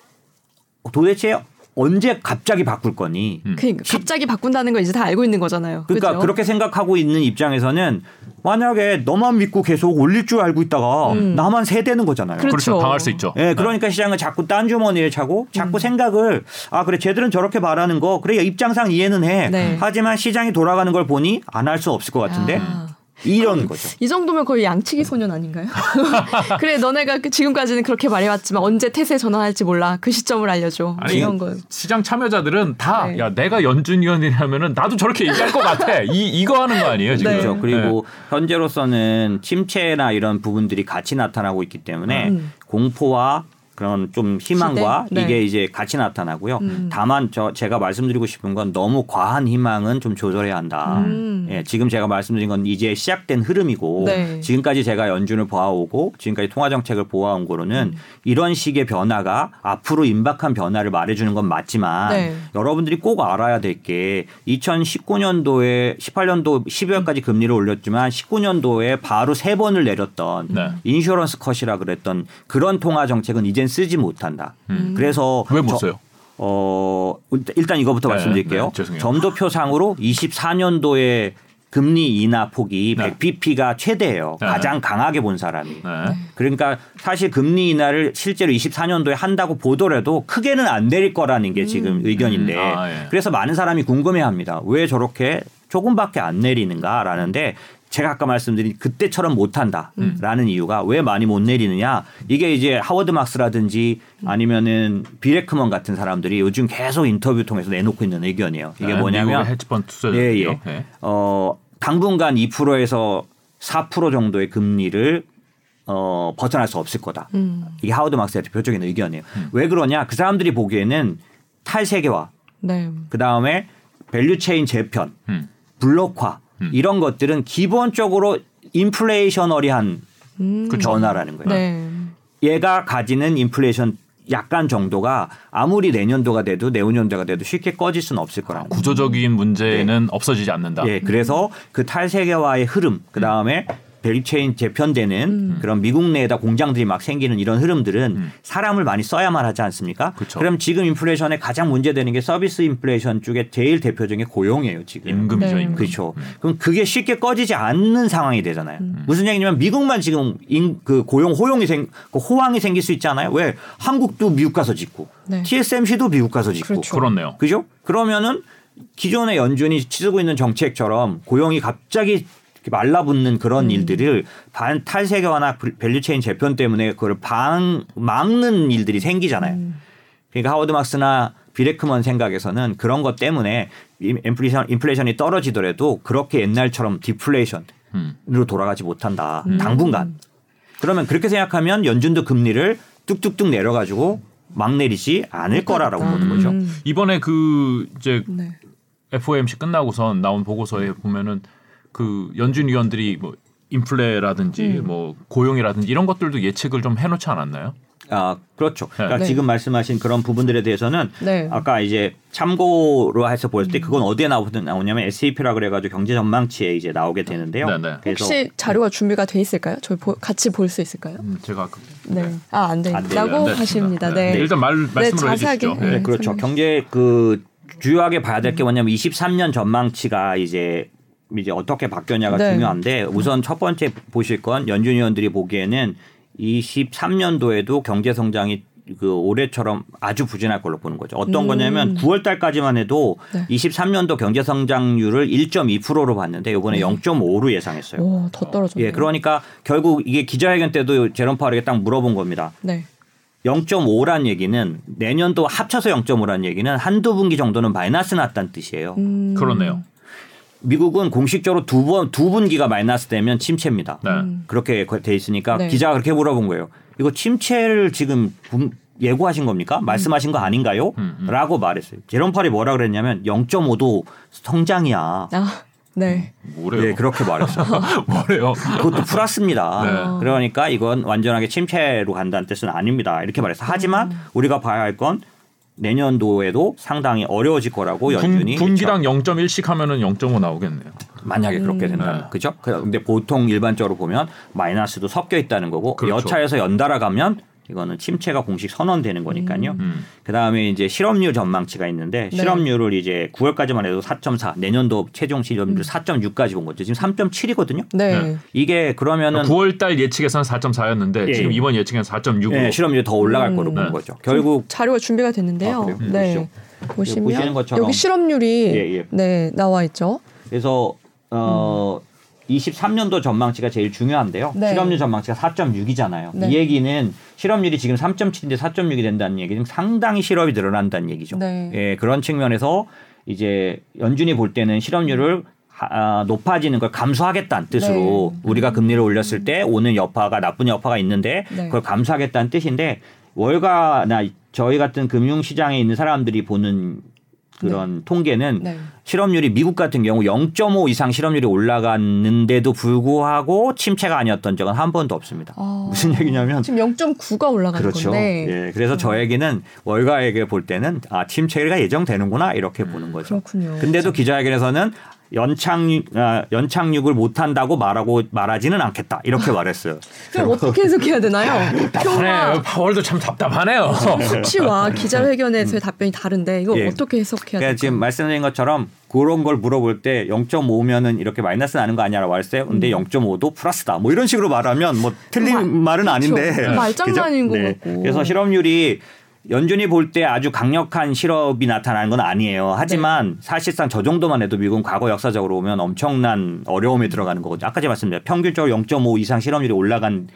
도대체 언제 갑자기 바꿀 거니 그러니까 갑자기 바꾼다는 걸 이제 다 알고 있는 거잖아요. 그러니까 그죠? 그렇게 생각하고 있는 입장에서는 만약에 너만 믿고 계속 올릴 줄 알고 있다가 나만 세대는 거잖아요. 그렇죠. 그렇죠. 당할 수 있죠. 예, 그러니까 시장은 자꾸 딴 주머니를 차고 음. 자꾸 생각을 아 그래 쟤들은 저렇게 말하는 거 그래 입장상 이해는 해. 네. 하지만 시장이 돌아가는 걸 보니 안 할 수 없을 것 같은데 아. 이런 거죠. 이 정도면 거의 양치기 소년 아닌가요? 그래 너네가 그 지금까지는 그렇게 말해왔지만 언제 태세 전환할지 몰라 그 시점을 알려줘 아니 이런 거. 시장 참여자들은 다 네. 야 내가 연준위원이라면은 나도 저렇게 얘기할 것 같아. 이 이거 하는 거 아니에요 지금? 네. 그렇죠. 그리고 현재로서는 침체나 이런 부분들이 같이 나타나고 있기 때문에 음. 공포와 그런 좀 희망과? 네. 이게 이제 같이 나타나고요. 음. 다만 저 제가 말씀드리고 싶은 건 너무 과한 희망은 좀 조절해야 한다. 음. 예, 지금 제가 말씀드린 건 이제 시작된 흐름이고 네. 지금까지 제가 연준을 보아오고 지금까지 통화 정책을 보아온 거로는 음. 이런 식의 변화가 앞으로 임박한 변화를 말해주는 건 맞지만 네. 여러분들이 꼭 알아야 될 게 2019년도에 18년도 12월까지 금리를 올렸지만 19년도에 바로 세 번을 내렸던 네. 인슈런스 컷이라 그랬던 그런 통화 정책은 이젠 쓰지 못한다. 그래서 왜못 저- 써요? 어 일단 이거부터 네, 말씀드릴게요. 네, 죄송해요. 점도표상으로 24년도에 금리 인하 폭이 네. 100bp가 최대예요. 네. 가장 강하게 본 사람이. 네. 그러니까 사실 금리 인하를 실제로 24년도에 한다고 보더라도 크게는 안 내릴 거라는 게 지금 의견인데 음. 아, 예. 그래서 많은 사람이 궁금해합니다. 왜 저렇게 조금밖에 안 내리는가라는데 제가 아까 말씀드린 그때처럼 못한다라는 이유가 왜 많이 못 내리느냐 이게 이제 하워드 막스라든지 아니면은 비레크먼 같은 사람들이 요즘 계속 인터뷰 통해서 내놓고 있는 의견이에요. 이게 네, 뭐냐면 헤지펀드 투자자들. 예, 예. 예. 어, 당분간 2%에서 4% 정도의 금리를 어, 벗어날 수 없을 거다. 음. 이게 하워드 막스의 대표적인 의견이에요. 왜 그러냐? 그 사람들이 보기에는 탈세계화, 네. 그 다음에 value chain 재편, 음. 블록화 이런 것들은 기본적으로 inflationary한 음. 그 변화라는 거예요. 네. 얘가 가지는 인플레이션 약간 정도가 아무리 내년도가 돼도 내후년도가 돼도 쉽게 꺼질 수는 없을 거예요. 구조적인 문제는 없어지지 않는다. 예, 그래서 그 탈세계화의 흐름, 그 다음에 value chain 재편되는 그런 미국 내에다 공장들이 막 생기는 이런 흐름들은 사람을 많이 써야만 하지 않습니까? 그쵸. 그럼 지금 인플레이션에 가장 문제되는 게 서비스 인플레이션 쪽에 제일 대표적인 게 고용이에요, 지금. 임금이죠, 네. 임금. 그렇죠. 그럼 그게 쉽게 꺼지지 않는 상황이 되잖아요. 무슨 얘기냐면 미국만 지금 인, 그 고용 호용이 생, 그 호황이 생길 수 있잖아요. 왜 한국도 미국 가서 짓고 네. TSMC도 미국 가서 짓고 그렇죠. 그렇네요. 그죠? 그러면은 기존의 연준이 치르고 있는 정책처럼 고용이 갑자기 말라붙는 그런 일들을 반 탈세계화나 value chain 재편 때문에 그걸 방 막는 일들이 생기잖아요. 그러니까 하워드 막스나 빌 애크먼 생각에서는 그런 것 때문에 이 인플레이션, 인플레이션이 떨어지더라도 그렇게 옛날처럼 디플레이션으로 음. 돌아가지 못한다. 당분간. 그러면 그렇게 생각하면 연준도 금리를 뚝뚝뚝 내려가지고 막 내리지 않을 거라라고 보는 거죠. 음. 이번에 그 이제 네. FOMC 끝나고선 나온 보고서에 보면은 그 연준 위원들이 뭐 인플레라든지 음. 뭐 고용이라든지 이런 것들도 예측을 좀 해놓지 않았나요? 아 그렇죠. 그러니까 네. 지금 말씀하신 그런 부분들에 대해서는 네. 아까 이제 참고로 해서 보였을 때 그건 어디에 나오- 나오냐면 SAP라 그래가지고 경제 전망치에 이제 나오게 되는데요. 네, 네. 그래서 혹시 자료가 준비가 돼 있을까요? 저희 보- 같이 볼 수 있을까요? 음, 제가 그, 네. 아, 안안 돼요. 된다고 안 하십니다. 됐습니다. 네. 일단 말 자세하게. 해주시죠. 네. 네, 그렇죠. 경제 그 주요하게 봐야 될 게 뭐냐면 23년 전망치가 이제 이제 어떻게 바뀌었냐가 네. 중요한데 우선 첫 번째 보실 건 연준 위원들이 보기에는 23년도에도 경제 성장이 그 올해처럼 아주 부진할 걸로 보는 거죠. 어떤 음. 거냐면 9월 달까지만 해도 네. 23년도 경제 성장률을 1.2%로 봤는데 이번에 네. 0.5로 예상했어요. 오, 더 떨어졌네요. 예, 그러니까 결국 이게 기자회견 때도 제롬 파월에게 딱 물어본 겁니다. 네. 0.5란 얘기는 내년도 합쳐서 0.5란 얘기는 한두 분기 정도는 마이너스 났다는 뜻이에요. 음. 그렇네요. 미국은 공식적으로 두 번 두 분기가 마이너스 되면 침체입니다. 네. 그렇게 돼 있으니까 네. 기자가 그렇게 물어본 거예요. 이거 침체를 지금 분- 예고하신 겁니까? 말씀하신 거 아닌가요? 음, 음. 라고 말했어요. 제롬 팔이 뭐라 그랬냐면 0.5도 성장이야. 아, 네. 뭐래요? 네, 그렇게 말했어요. 뭐래요? 그것도 플러스입니다. 네. 그러니까 이건 완전하게 침체로 간다는 뜻은 아닙니다. 이렇게 말했어요. 하지만 우리가 봐야 할 건 내년도에도 상당히 어려워질 거라고 분, 연준이 분 기당 0.1씩 하면은 0.5 나오겠네요. 만약에 그렇게 된다면 네. 그죠? 근데 보통 일반적으로 보면 마이너스도 섞여 있다는 거고 그렇죠. 여차에서 연달아 가면 이거는 침체가 공식 선언되는 거니까요. 음. 그다음에 이제 실업률 전망치가 있는데 네. 실업률을 이제 9월까지만 해도 4.4 내년도 최종 실업률 4.6까지 본 거죠. 지금 3.7이거든요. 네. 네. 이게 그러면은 9월 달 예측에서는 4.4였는데 예, 지금 예. 이번 예측에는 4.6으로 네, 실업률이 더 올라갈 거로 보는 네. 거죠. 결국 자료가 준비가 됐는데요. 아? 음, 네. 보시면 것처럼 여기 실업률이 예, 예. 네, 나와 있죠. 그래서 어 23년도 전망치가 제일 중요한데요. 네. 실업률 전망치가 4.6이잖아요. 네. 이 얘기는 실업률이 지금 3.7인데 4.6이 된다는 얘기는 상당히 실업이 늘어난다는 얘기죠. 네. 예, 그런 측면에서 이제 연준이 볼 때는 실업률을 하- 아, 높아지는 걸 감수하겠다는 뜻으로 네. 우리가 금리를 올렸을 때 오는 여파가 나쁜 여파가 있는데 네. 그걸 감수하겠다는 뜻인데 월가나 저희 같은 금융시장에 있는 사람들이 보는 그런 통계는 네. 실업률이 미국 같은 경우 0.5 이상 실업률이 올라갔는데도 불구하고 침체가 아니었던 적은 한 번도 없습니다. 아, 무슨 얘기냐면 지금 0.9가 올라가는 그렇죠. 건데. 예, 그래서 저에게는 월가에게 볼 때는 아 침체가 예정되는구나 이렇게 보는 거죠. 그렇군요. 근데도 기자회견에서는 연착 아, 연착륙을 못 한다고 말하고 말하지는 않겠다 이렇게 말했어요. 그럼 어떻게 해석해야 되나요? 답답하네요. 파월도 참 답답하네요. 수치와 기자회견에서의 답변이 다른데 이거 예. 어떻게 해석해야 그러니까 될까요? 지금 말씀드린 것처럼 그런 걸 물어볼 때 0.5면은 이렇게 마이너스 나는 거 아니야라고 말했어요. 근데 0.5도 플러스다. 뭐 이런 식으로 말하면 뭐 틀린 말- 말은 아닌데 그렇죠. 말장난인 것 같고. 네. 그래서 실업률이 연준이 볼 때 아주 강력한 실업이 나타나는 건 아니에요. 하지만 사실상 저 정도만 해도 미국은 과거 역사적으로 보면 엄청난 어려움에 들어가는 거거든요. 아까 제가 말씀드렸죠. 평균적으로 0.5 이상 실업률이 올라간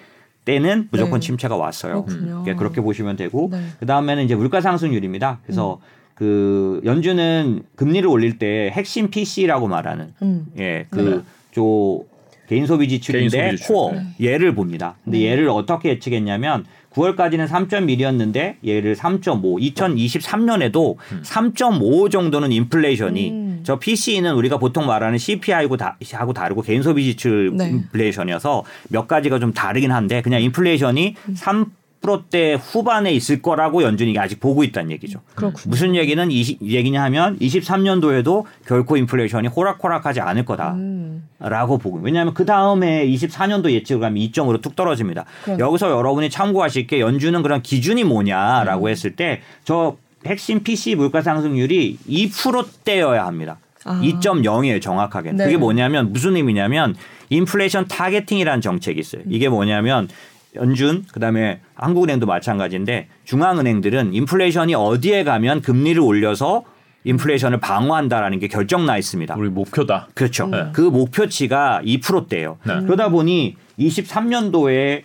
때는 무조건 네. 침체가 왔어요. 그렇군요. 그러니까 그렇게 보시면 되고 네. 그 다음에는 이제 물가 상승률입니다. 그래서 그 연준은 금리를 올릴 때 핵심 PC라고 말하는 음. 예, 그저 개인 소비 지출인데 개인 소비 지출. 코어 네. 얘를 봅니다. 근데 얘를 어떻게 예측했냐면 9월까지는 3.1이었는데 얘를 3.5. 2023년에도 3.5 정도는 인플레이션이 음. 저 PC는 우리가 보통 말하는 CPI하고 다, 하고 다르고 개인 소비 지출 네. 인플레이션이어서 몇 가지가 좀 다르긴 한데 그냥 인플레이션이 3 프로대 후반에 있을 거라고 연준이 아직 보고 있다는 얘기죠. 그렇군요. 무슨 얘기는 이 얘기냐 하면 23년도에도 결코 인플레이션이 호락호락하지 않을 거다. 음. 라고 보고 왜냐하면 그 다음에 24년도 예측을 하면 2점으로 뚝 떨어집니다. 그럼. 여기서 여러분이 참고하실 게 연준은 그런 기준이 음. 뭐냐라고 했을 때 저 핵심 PC 물가 상승률이 2%대여야 합니다. 아. 2.0이에요 정확하게. 네. 그게 뭐냐면 무슨 의미냐면 inflation targeting이라는 정책이 있어요. 이게 뭐냐면 연준 그다음에 한국은행도 마찬가지인데 중앙은행들은 인플레이션이 어디에 가면 금리를 올려서 인플레이션을 방어한다라는 게 결정 나 있습니다. 우리 목표다. 그렇죠. 네. 그 목표치가 2%대예요. 네. 그러다 보니 23년도에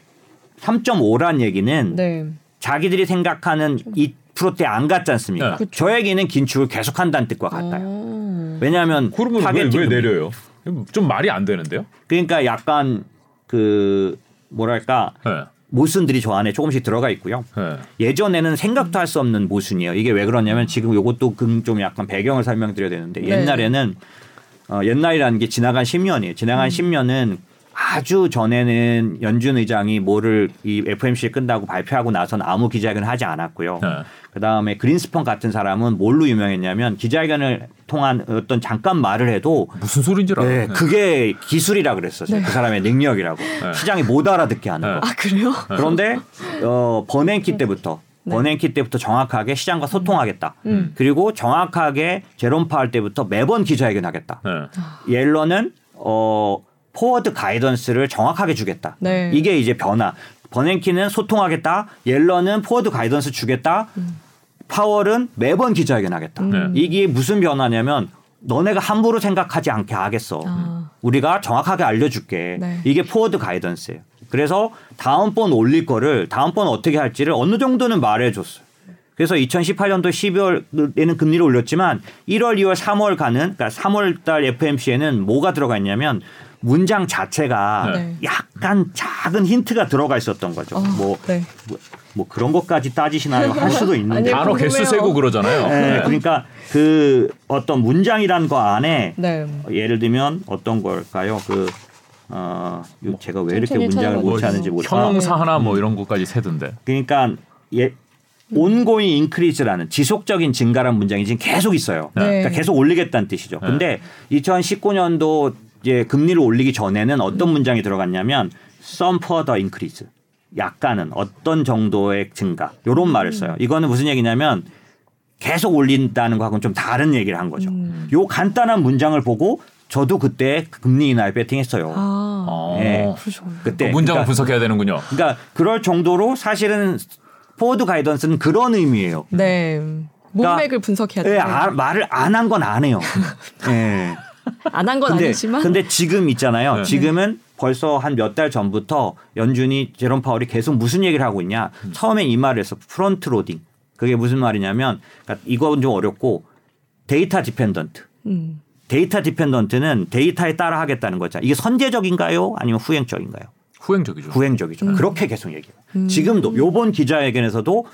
3.5란 얘기는 네. 자기들이 생각하는 2%대 안 갔지 않습니까? 네. 저 얘기는 긴축을 계속한다는 뜻과 같아요. 어. 왜냐하면 그러면 왜, 왜 금리. 내려요? 좀 말이 안 되는데요? 그러니까 약간 그 뭐랄까 네. 모순들이 저 안에 조금씩 들어가 있고요. 네. 예전에는 생각도 할 수 없는 모순이에요. 이게 왜 그러냐면 지금 요것도 그좀 약간 배경을 설명드려야 되는데 네. 옛날에는 어, 옛날이라는 게 지나간 10년이에요. 지나간 10년은 아주 전에는 연준 의장이 뭐를 이 FMC 끝나고 발표하고 나서는 아무 기자회견을 하지 않았고요. 네. 그 다음에 그린스펀 같은 사람은 뭘로 유명했냐면 기자회견을 통한 어떤 잠깐 말을 해도 무슨 소리인지 알아요. 네, 네. 그게 기술이라 그랬었어요. 네. 그 사람의 능력이라고. 시장이 못 알아듣게 하는 네. 거. 아 그래요? 그런데 어, 버냉키 때부터 버냉키 때부터 정확하게 시장과 소통하겠다. 음. 그리고 정확하게 제롬 파월 때부터 매번 기자회견 하겠다. 네. 옐런은 어, forward guidance를 정확하게 주겠다. 네. 이게 이제 변화. 버냉키는 소통하겠다. 옐런은 forward guidance 주겠다. 파월은 매번 기자회견하겠다. 네. 이게 무슨 변화냐면 너네가 함부로 생각하지 않게 하겠어. 아. 우리가 정확하게 알려줄게. 네. 이게 forward guidance예요. 그래서 다음번 올릴 거를 다음번 어떻게 할지를 어느 정도는 말해줬어요. 그래서 2018년도 12월에는 금리를 올렸지만 1월, 2월, 3월 가는 그러니까 3월 달 FMC에는 뭐가 들어가 있냐면 문장 자체가 네. 약간 작은 힌트가 들어가 있었던 거죠. 어, 뭐, 네. 뭐, 뭐 그런 것까지 따지시나요? 할 수도 있는데. 아니요, 단어 개수. 세고 그러잖아요. 네, 그러니까 그 어떤 문장이란 거 안에 네. 예를 들면 어떤 걸까요? 그 어, 요 제가 왜 이렇게 문장을 못. 찾는지 모르. 아, 형용사 하나 뭐 이런 것까지 세던데. 그러니까 예 온고잉 인크리즈라는 지속적인 증가란 문장이 지금 계속 있어요. 네. 그러니까 계속 올리겠다는 뜻이죠. 근데 2019년도 이제 금리를 올리기 전에는 어떤 문장이 들어갔냐면 some further increase. 약간은 어떤 정도의 증가. 요런 말을 써요. 이거는 무슨 얘기냐면 계속 올린다는 거하고는 좀 다른 얘기를 한 거죠. 요 간단한 문장을 보고 저도 그때 금리 인하에 베팅했어요. 아. 어. 네. 그때 그 문장을 그러니까 분석해야 되는군요. 그러니까 그럴 정도로 사실은 forward guidance는 그런 의미예요. 네. 문맥을 분석해야 돼요. 예, 아, 말을 안 한 건 안 해요. 예. 안 한건 근데, 아니지만 근데 지금 있잖아요. 네. 지금은 벌써 한 몇 달 전부터 연준이 제롬 파월이 계속 무슨 얘기를 하고 있냐. 처음에 이 말을 했어. front loading. 그게 무슨 말이냐면 그러니까 이건 좀 어렵고 data dependent. 음. data dependent는 데이터에 따라 하겠다는 거죠. 이게 선제적인가요? 아니면 후행적인가요? 후행적이죠. 후행적이죠. 그렇게 계속 얘기해요. 지금도 요번 기자회견에서도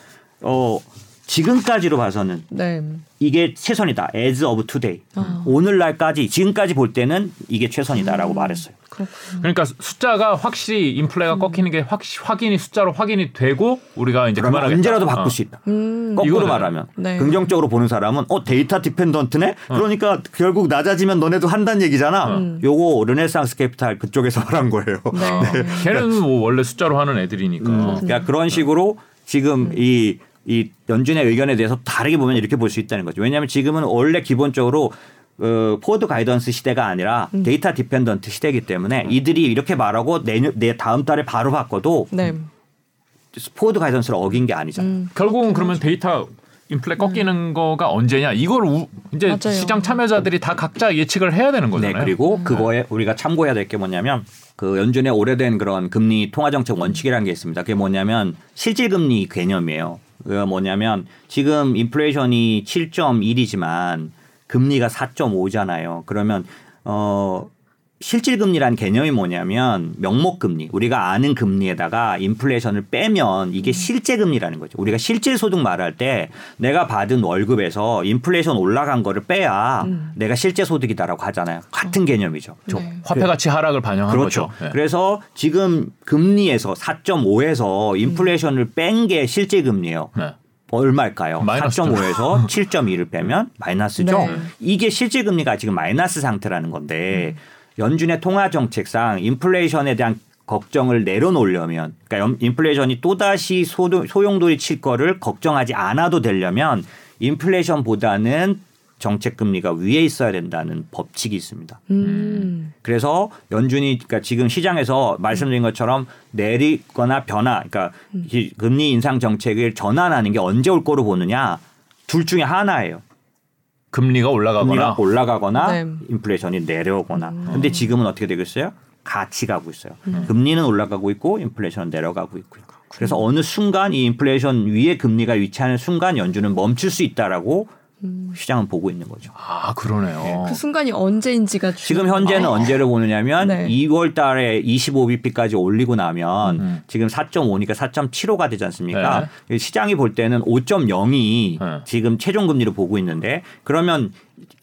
어 지금까지로 봐서는 네. 이게 최선이다. as of today. 아. 오늘날까지 지금까지 볼 때는 이게 최선이다라고 말했어요. 그렇군요. 그러니까 숫자가 확실히 인플레가 음. 꺾이는 게 확, 확인이 숫자로 확인이 되고 우리가 이제 그러면 그만하겠다. 언제라도 바꿀 어. 수 있다. 음. 거꾸로 이거는- 말하면 네. 긍정적으로 보는 사람은 어 data dependent네. 그러니까 결국 낮아지면 너네도 한다는 얘기잖아. 요거 르네상스 캐피탈 그쪽에서 말한 거예요. 네. 걔는 뭐 원래 숫자로 하는 애들이니까. 음, 그러니까 그런 식으로 지금 이, 이 연준의 의견에 대해서 다르게 보면 이렇게 볼 수 있다는 거죠. 왜냐하면 지금은 원래 기본적으로 어, forward guidance 시대가 아니라 data dependent 시대이기 때문에 이들이 이렇게 말하고 내년 내 다음 달에 바로 바꿔도 네. forward guidance를 어긴 게 아니잖아요. 음. 결국은 그러면 데이터 인플레 꺾이는 거가 언제냐 이걸 우, 이제 맞아요. 시장 참여자들이 다 각자 예측을 해야 되는 네, 거잖아요. 그리고 그거에 우리가 참고해야 될 게 뭐냐면 그 연준의 오래된 그런 금리 통화 정책 원칙이라는 게 있습니다. 그게 뭐냐면 실질 금리 개념이에요. 뭐냐면 지금 인플레이션이 7.1이지만 금리가 4.5잖아요. 그러면 어 실질 금리라는 개념이 뭐냐면 명목 금리 우리가 아는 금리에다가 인플레이션을 빼면 이게 실제 금리라는 거죠. 우리가 실질 소득 말할 때 내가 받은 월급에서 인플레이션 올라간 거를 빼야 내가 실제 소득이다라고 하잖아요. 같은 개념이죠. 저 네. 화폐 가치 하락을 반영한 그렇죠. 거죠. 예. 그래서 지금 금리에서 4.5에서 인플레이션을 뺀 게 실제 금리예요. 네. 얼마일까요? 마이너스죠. 4.5에서 7.2를 빼면 마이너스죠. 네. 이게 실질 금리가 지금 마이너스 상태라는 건데 연준의 통화 정책상 인플레이션에 대한 걱정을 내려놓으려면 그러니까 연- 인플레이션이 또다시 소용돌이 칠 거를 걱정하지 않아도 되려면 인플레이션보다는 정책 금리가 위에 있어야 된다는 법칙이 있습니다. 음. 그래서 연준이 그러니까 지금 시장에서 말씀드린 것처럼 내리거나 변화, 그러니까 이 금리 인상 정책을 전환하는 게 언제 올 거로 보느냐 둘 중에 하나예요. 금리가 올라가거나 금리가 올라가거나 네. 인플레이션이 내려오거나. 근데 지금은 어떻게 되고 있어요? 같이 가고 있어요. 금리는 올라가고 있고 인플레이션은 내려가고 있고요. 그래서 어느 순간 이 인플레이션 위에 금리가 위치하는 순간 연준은 멈출 수 있다라고 시장은 보고 있는 거죠. 아 그러네요. 그 순간이 언제인지가 지금. 현재는 언제를 보느냐면 네. 2월 달에 25bp까지 올리고 나면 음. 지금 4.5니까 4.75가 되지 않습니까? 시장이 볼 때는 5.0이 네. 지금 최종 금리로 보고 있는데 그러면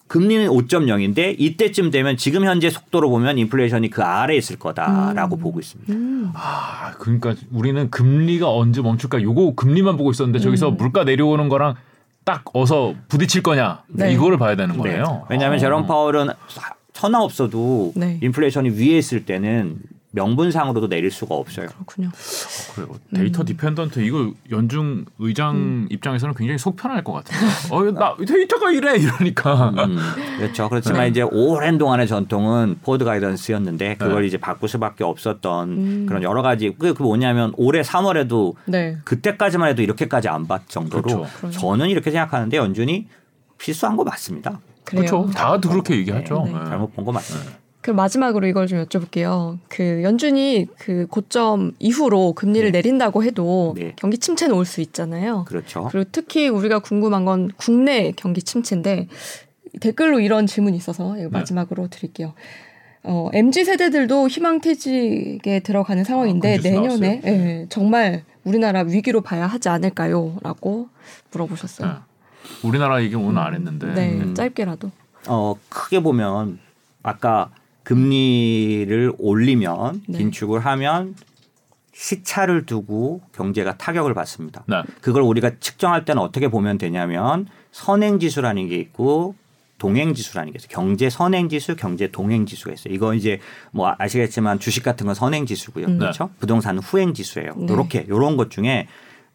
금리는 5.0인데 이때쯤 되면 지금 현재 속도로 보면 인플레이션이 그 아래에 있을 거다라고 보고 있습니다. 아 그러니까 우리는 금리가 언제 멈출까 요거 금리만 보고 있었는데 저기서 음. 물가 내려오는 거랑 딱 어디서 부딪힐 거냐 네. 이거를 봐야 되는 네. 거네요. 왜냐하면 아. 제롬 파월은 천하 없어도 네. 인플레이션이 위에 있을 때는 명분상으로도 내릴 수가 없어요. 그렇군요. 그래요. 데이터 음. dependent 이거 연준 의장 입장에서는 굉장히 속편할 것 같아요. 어나 데이터가 이래 이러니까. 음, 그렇죠. 그렇지만 네. 이제 오랜 동안의 전통은 forward guidance였는데 그걸 네. 이제 바꿀 수밖에 없었던 음. 그런 여러 가지 그, 그 뭐냐면 올해 3월에도 네. 그때까지만 해도 이렇게까지 안 봤 정도로 그렇죠. 저는 이렇게 생각하는데 연준이 실수한 거 맞습니다. 그래요. 그렇죠. 다들 그렇게 얘기하죠. 네. 네. 잘못 본 거 맞습니다. 그 마지막으로 이걸 좀 여쭤볼게요. 그 연준이 그 고점 이후로 금리를 네. 내린다고 해도 네. 경기 침체는 올 수 있잖아요. 그렇죠. 그리고 특히 우리가 궁금한 건 국내 경기 침체인데 댓글로 이런 질문이 있어서 이거 네. 마지막으로 드릴게요. 어, MZ 세대들도 희망퇴직에 들어가는 상황인데 아, 그 내년에 예, 정말 우리나라 위기로 봐야 하지 않을까요?라고 물어보셨어요. 네. 우리나라 얘기 오늘 안 했는데. 네, 음. 짧게라도. 어 크게 보면 아까 금리를 올리면 네. 긴축을 하면 시차를 두고 경제가 타격을 받습니다. 네. 그걸 우리가 측정할 때는 어떻게 보면 되냐면 선행 지수라는 게 있고 동행 지수라는 게 있어요. 경제 선행 지수, 경제 동행 지수가 있어요. 이거 이제 뭐 아시겠지만 주식 같은 건 선행 지수고요. 음. 그렇죠? 부동산은 후행 지수예요. 네. 이렇게 이런 것 중에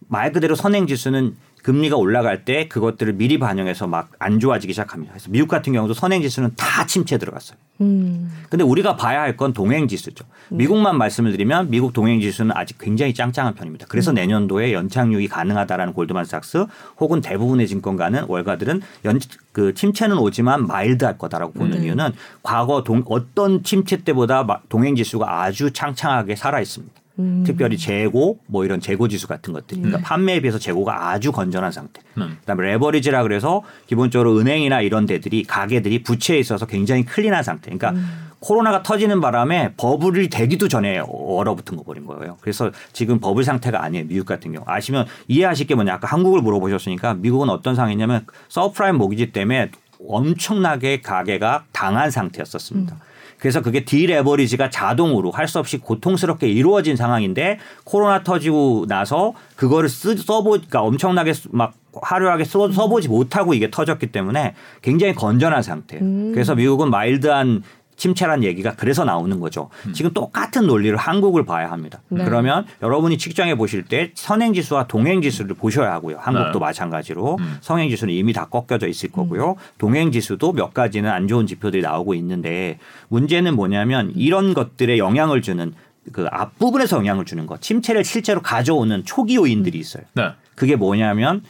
말 그대로 선행 지수는 금리가 올라갈 때 그것들을 미리 반영해서 막 안 좋아지기 시작합니다. 그래서 미국 같은 경우도 선행 지수는 다 침체 들어갔어요. 음, 근데 우리가 봐야 할 건 동행 지수죠. 미국만 말씀을 드리면 미국 동행 지수는 아직 굉장히 짱짱한 편입니다. 그래서 내년도에 연착륙이 가능하다라는 골드만삭스 혹은 대부분의 증권가는 월가들은 연, 그 침체는 오지만 마일드할 거다라고 보는 네. 이유는 과거 동, 어떤 침체 때보다 마- 동행 지수가 아주 창창하게 살아 있습니다. 음. 특별히 재고 뭐 이런 재고 지수 같은 것들. 그러니까 네. 판매에 비해서 재고가 아주 건전한 상태. 음. 그다음에 레버리지라 그래서 기본적으로 은행이나 이런 데들이 가계들이 부채에 있어서 굉장히 clean한 상태. 그러니까 음. 코로나가 터지는 바람에 버블이 되기도 전에 얼어붙은 거 버린 거예요. 그래서 지금 버블 상태가 아니에요. 미국 같은 경우. 아시면 이해하실 게 뭐냐. 아까 한국을 물어보셨으니까 미국은 어떤 상황이냐면 subprime mortgage 때문에 엄청나게 가계가 당한 상태였었습니다. 그래서 그게 디레버리지가 자동으로 할 수 없이 고통스럽게 이루어진 상황인데 코로나 터지고 나서 그거를 쓰, 써보, 그러니까 엄청나게 쓰- 막 화려하게 써, 써보지 못하고 이게 터졌기 때문에 굉장히 건전한 상태예요. 음. 그래서 미국은 마일드한 침체란 얘기가 그래서 나오는 거죠. 지금 똑같은 논리를 한국을 봐야 합니다. 네. 그러면 여러분이 측정해 보실 때 선행지수와 동행지수를 보셔야 하고요. 한국도 네. 마찬가지로 음. 성행지수는 이미 다 꺾여져 있을 거고요. 동행지수도 몇 가지는 안 좋은 지표들이 나오고 있는데 문제는 뭐냐면 이런 것들에 영향을 주는 그 앞부분에서 영향을 주는 것, 침체를 실제로 가져오는 초기 요인들이 있어요. 네. 그게 뭐냐면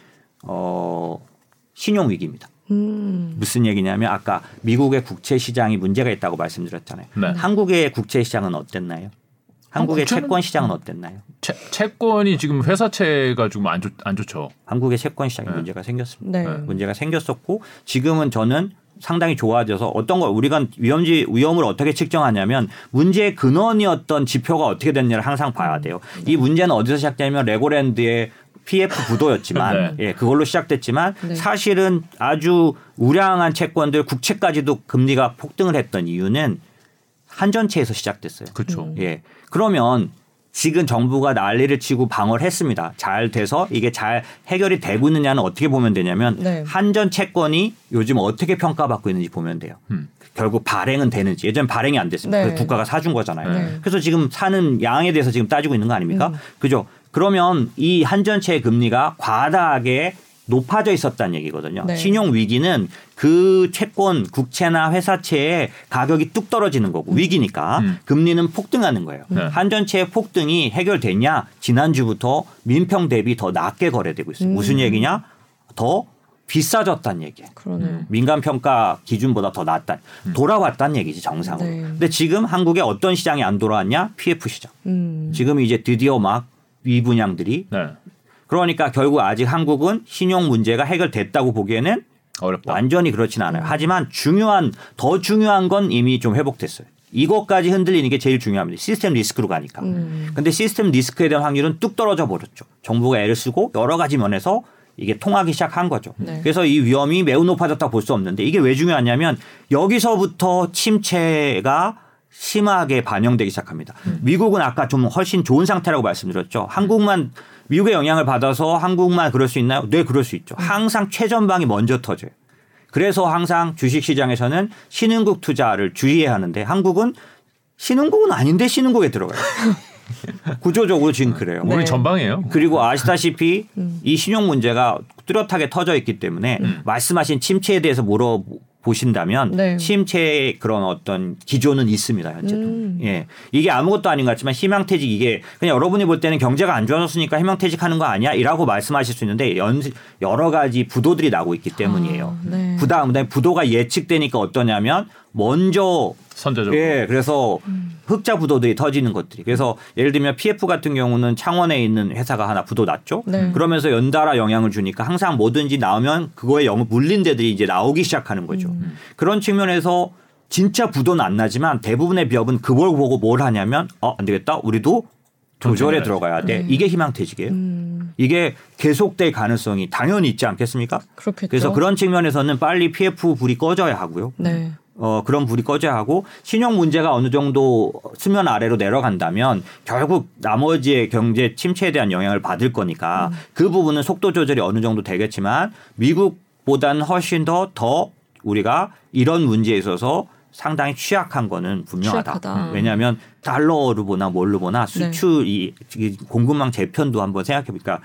어 신용 위기입니다. 음. 무슨 얘기냐면 아까 미국의 국채 시장이 문제가 있다고 말씀드렸잖아요. 네. 한국의 국채 시장은 어땠나요? 한국의 채권 시장은 어땠나요? 채, 채권이 지금 회사채가 지금 안, 좋, 안 좋죠. 한국의 채권 시장에 네. 문제가 생겼습니다. 네. 네. 문제가 생겼었고 지금은 저는 상당히 좋아져서 어떤 걸 우리가 위험지 위험을 어떻게 측정하냐면 문제의 근원이었던 지표가 어떻게 됐냐를 항상 봐야 돼요. 이 문제는 어디서 시작되냐면 레고랜드의 PF 부도였지만 예, 그걸로 시작됐지만 네. 사실은 아주 우량한 채권들 국채까지도 금리가 폭등을 했던 이유는 한전채에서 시작됐어요. 그렇죠. 예. 그러면 지금 정부가 난리를 치고 방어를 했습니다. 잘 돼서 이게 잘 해결이 되고 있느냐는 어떻게 보면 되냐면 네. 한전 채권이 요즘 어떻게 평가받고 있는지 보면 돼요. 음. 결국 발행은 되는지 예전 발행이 안 됐습니다. 네. 국가가 사준 거잖아요. 네. 그래서 지금 사는 양에 대해서 지금 따지고 있는 거 아닙니까? 음. 그죠? 그러면 이 한전채 금리가 과다하게 높아져 있었다는 얘기거든요. 네. 신용 위기는 그 채권 국채나 회사채의 가격이 뚝 떨어지는 거고 위기니까 음. 금리는 폭등하는 거예요. 네. 한전채의 폭등이 해결됐냐? 지난주부터 민평 대비 더 낮게 거래되고 있어요. 음. 무슨 얘기냐? 더 비싸졌다는 얘기예요. 그러네요. 민간 평가 기준보다 더 낮다. 돌아왔다는 얘기지 정상으로. 네. 근데 지금 한국에 어떤 시장이 안 돌아왔냐? PF 시장. 음. 지금 이제 드디어 막 위분양들이 네. 그러니까 결국 아직 한국은 신용 문제가 해결됐다고 보기에는 어렵다. 완전히 그렇진 않아요. 하지만 중요한 더 중요한 건 이미 좀 회복됐어요. 이것까지 흔들리는 게 제일 중요합니다. 시스템 리스크로 가니까. 음. 근데 시스템 리스크에 대한 확률은 뚝 떨어져 버렸죠. 정부가 애를 쓰고 여러 가지 면에서 이게 통하기 시작한 거죠. 네. 그래서 이 위험이 매우 높아졌다 볼 수 없는데 이게 왜 중요하냐면 여기서부터 침체가 심하게 반영되기 시작합니다. 미국은 아까 좀 훨씬 좋은 상태라고 말씀드렸죠. 한국만 미국의 영향을 받아서 한국만 그럴 수 있나요? 네, 그럴 수 있죠. 항상 최전방이 먼저 터져요. 그래서 항상 주식 시장에서는 신흥국 투자를 주의해야 하는데 한국은 신흥국은 아닌데 신흥국에 들어가요. 구조적으로 지금 그래요. 우리 네. 전방이에요. 그리고 아시다시피 음. 이 신용 문제가 뚜렷하게 터져 있기 때문에 음. 말씀하신 침체에 대해서 물어 보신다면 네. 침체의 그런 어떤 기조는 있습니다 현재도 음. 예 이게 아무것도 아닌 것 같지만 희망퇴직 이게 그냥 여러분이 볼 때는 경제가 안 좋아졌으니까 희망퇴직하는 거 아니야이라고 말씀하실 수 있는데 연 여러 가지 부도들이 나고 있기 때문이에요 아, 네. 부담 그다음에 부도가 예측되니까 어떠냐면 먼저 선제적으로. 예, 그래서 흑자 부도들이 터지는 것들이. 그래서 예를 들면 PF 같은 경우는 창원에 있는 회사가 하나 부도 났죠. 네. 그러면서 연달아 영향을 주니까 항상 뭐든지 나오면 그거에 영 물린 데들이 이제 나오기 시작하는 거죠. 음. 그런 측면에서 진짜 부도는 안 나지만 대부분의 기업은 그걸 보고 뭘 하냐면 어, 안 되겠다. 우리도 조절에. 들어가야 돼. 네. 이게 희망퇴직이에요. 음. 이게 계속될 가능성이 당연히 있지 않겠습니까? 그렇겠죠. 그래서 그런 측면에서는 빨리 PF 불이 꺼져야 하고요. 네. 어, 그런 불이 꺼져야 하고 신용 문제가 어느 정도 수면 아래로 내려간다면 결국 나머지의 경제 침체에 대한 영향을 받을 거니까 그 부분은 속도 조절이 어느 정도 되겠지만 미국보다는 훨씬 더더 우리가 이런 문제에 있어서 상당히 취약한 거는 분명하다. 취약하다. 왜냐하면 달러로 보나 뭘로 보나 네. 수출이 이 공급망 재편도 한번 생각해 보니까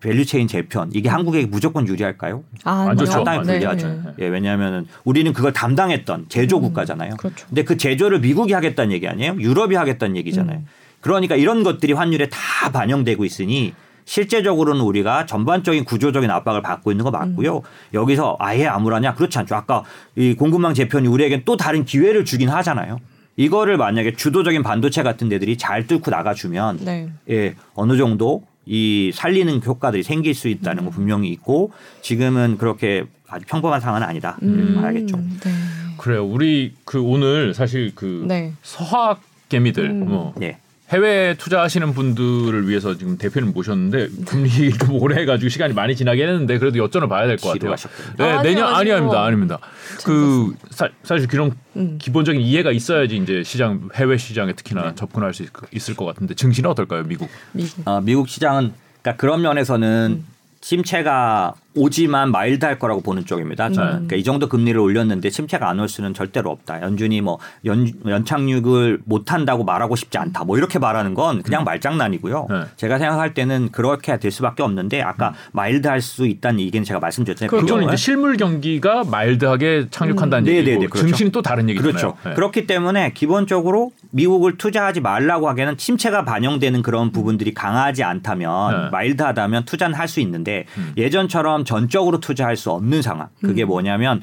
value chain 재편 이게 한국에게 무조건 유리할까요? 아, 안 좋죠. 상당히 네, 불리하죠. 네. 예, 왜냐하면 우리는 그걸 담당했던 제조 국가잖아요. 그렇죠. 근데 그 제조를 미국이 하겠다는 얘기 아니에요? 유럽이 하겠다는 얘기잖아요. 음. 그러니까 이런 것들이 환율에 다 반영되고 있으니 실제적으로는 우리가 전반적인 구조적인 압박을 받고 있는 거 맞고요. 여기서 아예 아무라냐 그렇지 않죠. 아까 이 공급망 재편이 우리에겐 또 다른 기회를 주긴 하잖아요. 이거를 만약에 주도적인 반도체 같은 데들이 잘 뚫고 나가주면 네. 예, 어느 정도 이 살리는 효과들이 생길 수 있다는 거 분명히 있고 지금은 그렇게 아주 평범한 상황은 아니다. 음, 말하겠죠. 네. 그래요. 우리 그 오늘 사실 그 네. 서학 개미들 음. 뭐 예. 해외 투자하시는 분들을 위해서 지금 대표님 모셨는데 금리 좀 오래 해가지고 시간이 많이 지나긴 했는데 그래도 여쭤는 봐야 될 것 같아요. 네, 아니요, 내년. 아니 아닙니다, 아닙니다. 그 사, 사실 그런 음. 기본적인 이해가 있어야지 이제 시장 해외 시장에 특히나 네. 접근할 수 있, 있을 것 같은데 증시는 어떨까요, 미국? 미국. 어, 미국 시장은 그러니까 그런 면에서는 침체가 오지만 마일드할 거라고 보는 쪽입니다. 저는. 네. 그러니까 이 정도 금리를 올렸는데 침체가 안 올 수는 절대로 없다. 연준이 뭐 연, 연착륙을 못 한다고 말하고 싶지 않다. 뭐 이렇게 말하는 건 그냥 말장난이고요. 네. 제가 생각할 때는 그렇게 될 수밖에 없는데 아까 마일드할 수 있다는 얘기는 제가 말씀드렸잖아요. 그거는 비교를. 이제 실물 경기가 마일드하게 착륙한다는 음. 얘기고 그렇죠. 증시는 또 다른 얘기잖아요. 그렇죠. 네. 그렇기 때문에 기본적으로 미국을 투자하지 말라고 하기에는 침체가 반영되는 그런 부분들이 강하지 않다면 네. 마일드하다면 투자는 할 수 있는데 음. 예전처럼 전적으로 투자할 수 없는 상황. 그게 뭐냐면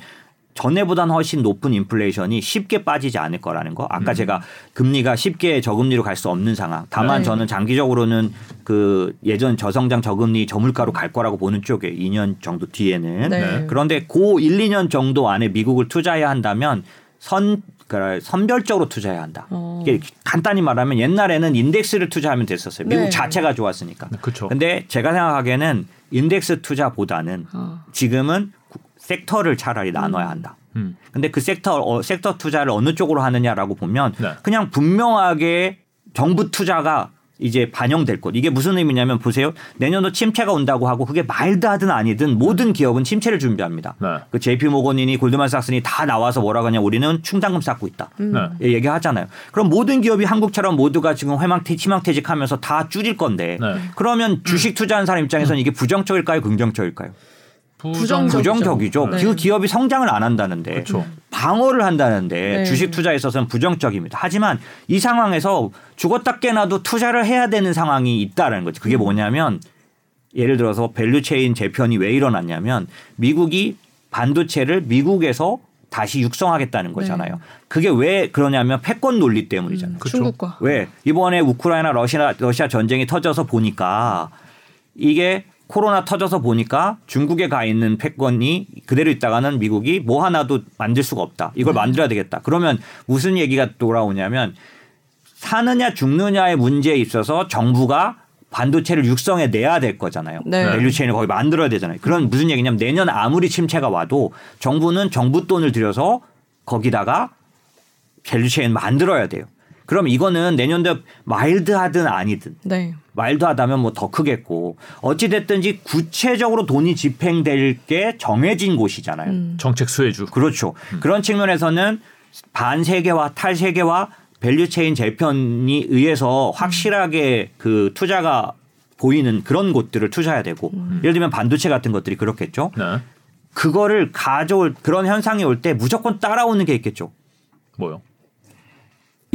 전에보다는 훨씬 높은 인플레이션이 쉽게 빠지지 않을 거라는 거. 아까 음. 제가 금리가 쉽게 저금리로 갈 수 없는 상황. 다만 네. 저는 장기적으로는 그 예전 저성장 저금리 저물가로 갈 거라고 보는 쪽에 2년 정도 뒤에는. 네. 그런데 고 1, 2년 정도 안에 미국을 투자해야 한다면 선 그러니까 선별적으로 투자해야 한다. 어. 이게 간단히 말하면 옛날에는 인덱스를 투자하면 됐었어요. 미국 네. 자체가 좋았으니까. 그렇죠. 근데 제가 생각하기에는 인덱스 투자보다는 아. 지금은 구- 섹터를 차라리 나눠야 한다. 음. 근데 그 섹터 어, 섹터 투자를 어느 쪽으로 하느냐라고 보면 네. 그냥 분명하게 정부 투자가 이제 반영될 것. 이게 무슨 의미냐면 보세요. 내년도 침체가 온다고 하고 그게 마일드하든 아니든 모든 기업은 침체를 준비합니다. 네. 그 JP 모건이니 골드만삭스니 다 나와서 뭐라고 하냐 우리는 충당금 쌓고 있다. 음. 네. 예, 얘기하잖아요. 그럼 모든 기업이 한국처럼 모두가 지금 회망퇴 희망퇴직하면서 다 줄일 건데 네. 그러면 주식 투자하는 사람 입장에서는 이게 부정적일까요, 긍정적일까요? 부정적. 부정적 이죠. 네. 그 기업이 성장을 안 한다는데 그렇죠. 방어를 한다는데 네. 주식 투자에 있어서는 부정적입니다. 하지만 이 상황에서 죽었다 깨나도 투자를 해야 되는 상황이 있다라는 거죠. 음. 그게 뭐냐면 예를 들어서 value chain 재편이 왜 일어났냐면 미국이 반도체를 미국에서 다시 육성하겠다는 거잖아요. 그게 왜 그러냐면 패권 논리 때문이잖아요. 그렇죠. 중국과. 왜 이번에 우크라이나 러시아 러시아 전쟁이 터져서 보니까 이게 코로나 터져서 보니까 중국에 가 있는 패권이 그대로 있다가는 미국이 뭐 하나도 만들 수가 없다. 이걸 만들어야 되겠다. 그러면 무슨 얘기가 돌아오냐면 사느냐 죽느냐의 문제에 있어서 정부가 반도체를 육성해 내야 될 거잖아요. 네. value chain을 거기 만들어야 되잖아요. 그런 무슨 얘기냐면 내년 아무리 침체가 와도 정부는 정부 돈을 들여서 거기다가 value chain 만들어야 돼요. 그럼 이거는 내년도 mild하든 아니든 네. mild하다면 뭐 더 크겠고 어찌 됐든지 구체적으로 돈이 집행될 게 정해진 곳이잖아요. 음. 정책 수혜주. 그렇죠. 그런 측면에서는 반세계화 탈세계화 value chain 재편이 의해서 확실하게 그 투자가 보이는 그런 곳들을 투자해야 되고 예를 들면 반도체 같은 것들이 그렇겠죠. 네. 그거를 가져올 그런 현상이 올 때 무조건 따라오는 게 있겠죠. 뭐요?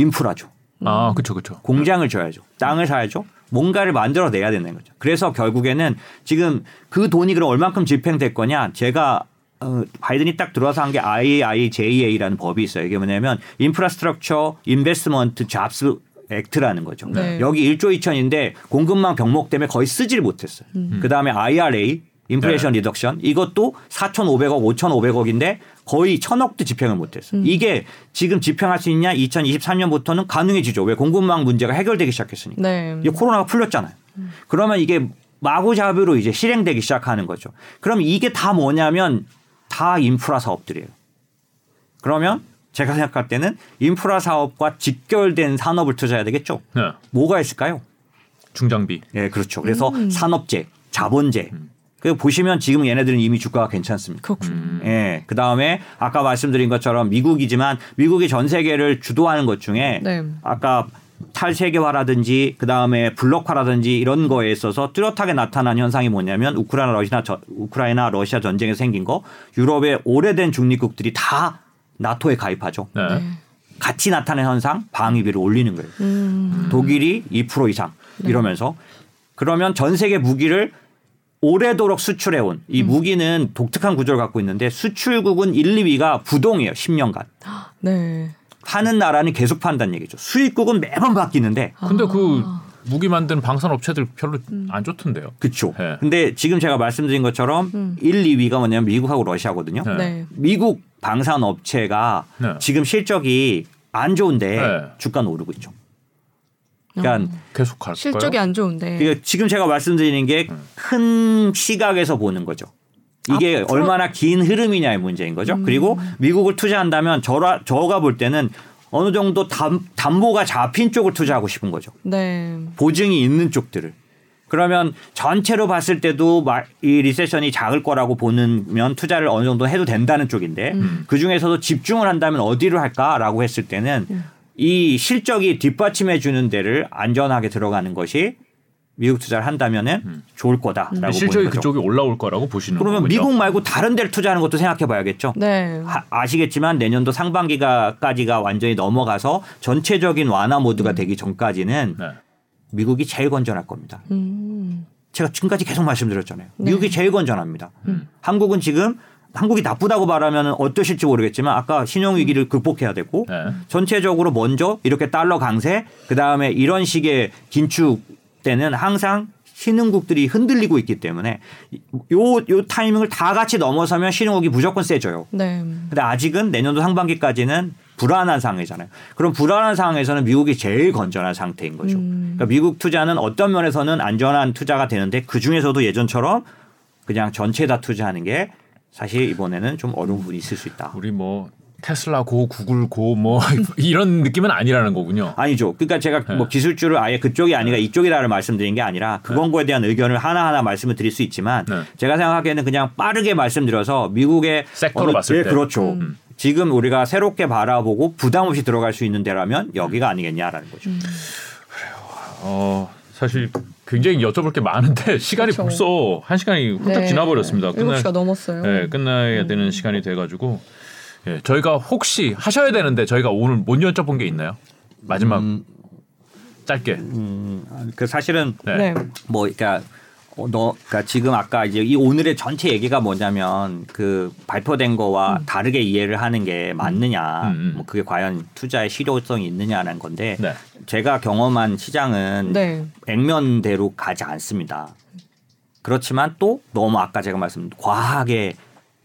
인프라죠. 아, 그렇죠, 그렇죠. 공장을 줘야죠. 땅을 사야죠. 뭔가를 만들어 내야 되는 거죠. 그래서 결국에는 지금 그 돈이 그럼 얼만큼 집행될 거냐? 제가 어, 바이든이 딱 들어와서 한 게 IIJA라는 법이 있어요. 이게 뭐냐면 Infrastructure Investment Jobs Act라는 거죠. 네. 여기 1조 2천인데 공급망 병목 때문에 거의 쓰지를 못했어요. 그다음에 IRA Inflation 네. Reduction 이것도 4,500억, 5,500억인데 거의 천억도 집행을 못했어요. 이게 지금 집행할 수 있냐? 2023년부터는 가능해지죠. 왜 공급망 문제가 해결되기 시작했으니까. 네. 이게 코로나가 풀렸잖아요. 그러면 이게 마구잡이로 이제 실행되기 시작하는 거죠. 그럼 이게 다 뭐냐면 다 인프라 사업들이에요. 그러면 제가 생각할 때는 인프라 사업과 직결된 산업을 투자해야 되겠죠. 네. 뭐가 있을까요? 중장비. 예, 그렇죠. 그래서 산업재, 자본재. 그 보시면 지금 얘네들은 이미 주가가 괜찮습니다. 그렇군요. 음. 예. 그 다음에 아까 말씀드린 것처럼 미국이지만 미국이 전 세계를 주도하는 것 중에 네. 아까 탈세계화라든지 그 다음에 블록화라든지 이런 거에 있어서 뚜렷하게 나타난 현상이 뭐냐면 우크라이나 러시아 저, 우크라이나 러시아 전쟁에 생긴 거 유럽의 오래된 중립국들이 다 나토에 가입하죠. 네. 네. 같이 나타낸 현상 방위비를 올리는 거예요. 음. 독일이 2% 이상 이러면서 그러면 전 세계 무기를 오래도록 수출해온 이 무기는 독특한 구조를 갖고 있는데 수출국은 1, 2위가 부동이에요. 10년간. 네. 파는 나라는 계속 판다는 얘기죠. 수입국은 매번 바뀌는데 근데 그 아. 무기 만드는 방산 업체들 별로 안 좋던데요. 그쵸. 네. 근데 지금 제가 말씀드린 것처럼 음. 1, 2위가 뭐냐면 미국하고 러시아거든요. 네. 네. 미국 방산 업체가 네. 지금 실적이 안 좋은데 네. 주가는 오르고 있죠. 그러니까 계속 갈까요? 실적이 안 좋은데. 그러니까 지금 제가 말씀드리는 게 큰 시각에서 보는 거죠. 이게 앞으로- 얼마나 긴 흐름이냐의 문제인 거죠. 그리고 미국을 투자한다면 저라, 저가 볼 때는 어느 정도 담, 담보가 잡힌 쪽을 투자하고 싶은 거죠. 네. 보증이 있는 쪽들을. 그러면 전체로 봤을 때도 마- 이 리세션이 작을 거라고 보면 투자를 어느 정도 해도 된다는 쪽인데 그 중에서도 집중을 한다면 어디로 할까라고 했을 때는 이 실적이 뒷받침해 주는 데를 안전하게 들어가는 것이 미국 투자를 한다면은 좋을 거다라고 보는 실적이. 그쪽이 올라올 거라고 보시는 그러면 거죠. 미국 말고 다른 데를 투자하는 것도 생각해 봐야겠죠. 네. 하- 아시겠지만 내년도 상반기가까지가 완전히 넘어가서 전체적인 완화 모드가 되기 전까지는 네. 미국이 제일 건전할 겁니다. 음. 제가 지금까지 계속 말씀드렸잖아요. 네. 미국이 제일 건전합니다. 한국은 지금 한국이 나쁘다고 말하면 어떠실지 모르겠지만 아까 신용 위기를 극복해야 되고 네. 전체적으로 먼저 이렇게 달러 강세 그 다음에 이런 식의 긴축 때는 항상 신흥국들이 흔들리고 있기 때문에 요, 요 타이밍을 다 같이 넘어서면 신흥국이 무조건 세져요. 네. 근데 아직은 내년도 상반기까지는 불안한 상황이잖아요. 그럼 불안한 상황에서는 미국이 제일 건전한 상태인 거죠. 음. 그러니까 미국 투자는 어떤 면에서는 안전한 투자가 되는데 그 중에서도 예전처럼 그냥 전체 다 투자하는 게 사실 이번에는 좀 어려운 부분이 있을 수 있다. 우리 뭐 테슬라 고 구글 고 뭐 이런 느낌은 아니라는 거군요. 아니죠. 그러니까 제가 네. 뭐 기술주를 아예 그쪽이 아니라 이쪽이라를 말씀드린 게 아니라 그 권고에 대한 의견을 하나하나 말씀을 드릴 수 있지만 네. 제가 생각하기에는 그냥 빠르게 말씀드려서 미국의 섹터로 봤을 예, 때. 그렇죠. 음. 지금 우리가 새롭게 바라보고 부담 없이 들어갈 수 있는 데라면 여기가 아니겠냐라는 거죠. 음. 어 사실 굉장히 여쭤볼 게 많은데 시간이 그렇죠. 벌써 한 시간이 훌쩍 네. 지나버렸습니다. 7시가 넘었어요. 네, 끝나야 되는 시간이 돼가지고 예, 저희가 혹시 하셔야 되는데 저희가 오늘 못 여쭤본 게 있나요? 마지막 짧게. 음, 그 사실은 네. 네. 뭐 그러니까 어, 너 그러니까 지금 아까 이제 이 오늘의 전체 얘기가 뭐냐면 그 발표된 거와 다르게 이해를 하는 게 맞느냐, 음, 음. 뭐 그게 과연 투자의 실효성이 있느냐라는 건데 네. 제가 경험한 시장은 네. 액면대로 가지 않습니다. 그렇지만 또 너무 아까 제가 말씀 과하게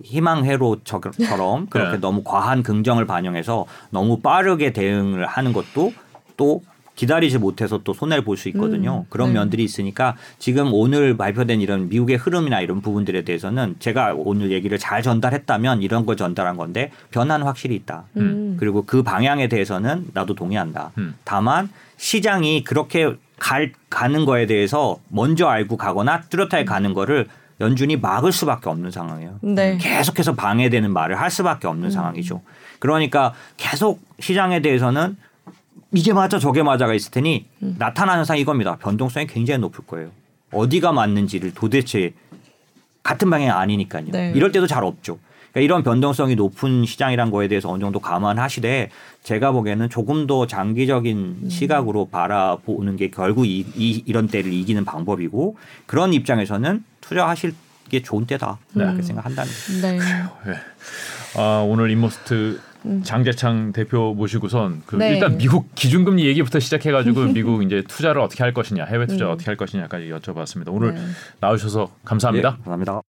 희망회로처럼 그렇게 네. 너무 과한 긍정을 반영해서 너무 빠르게 대응을 하는 것도 또 기다리지 못해서 또 손해를 볼 수 있거든요. 음, 그런 네. 면들이 있으니까 지금 오늘 발표된 이런 미국의 흐름이나 이런 부분들에 대해서는 제가 오늘 얘기를 잘 전달했다면 이런 걸 전달한 건데 변화는 확실히 있다. 음. 그리고 그 방향에 대해서는 나도 동의한다. 음. 다만 시장이 그렇게 갈, 가는 거에 대해서 먼저 알고 가거나 뚜렷하게 가는 거를 연준이 막을 수밖에 없는 상황이에요. 네. 계속해서 방해되는 말을 할 수밖에 없는 상황이죠. 그러니까 계속 시장에 대해서는 이게 맞아 저게 맞아가 있을 테니 나타나는 현상이 이겁니다. 변동성이 굉장히 높을 거예요. 어디가 맞는지를 도대체 같은 방향이 아니니까요. 네. 이럴 때도 잘 없죠. 그러니까 이런 변동성이 높은 시장이란 거에 대해서 어느 정도 감안하시되 제가 보기에는 조금 더 장기적인 시각으로 바라보는 게 결국 이, 이, 이런 때를 이기는 방법이고 그런 입장에서는 투자하실 게 좋은 때다 이렇게 생각한다는 거죠. 네. 예. 아, 오늘 인모스트 장재창 대표 모시고선 그 네. 일단 미국 기준금리 얘기부터 시작해가지고 미국 이제 투자를 어떻게 할 것이냐 해외 투자 를 어떻게 할 것이냐까지 여쭤봤습니다. 오늘 네. 나오셔서 감사합니다. 예, 감사합니다.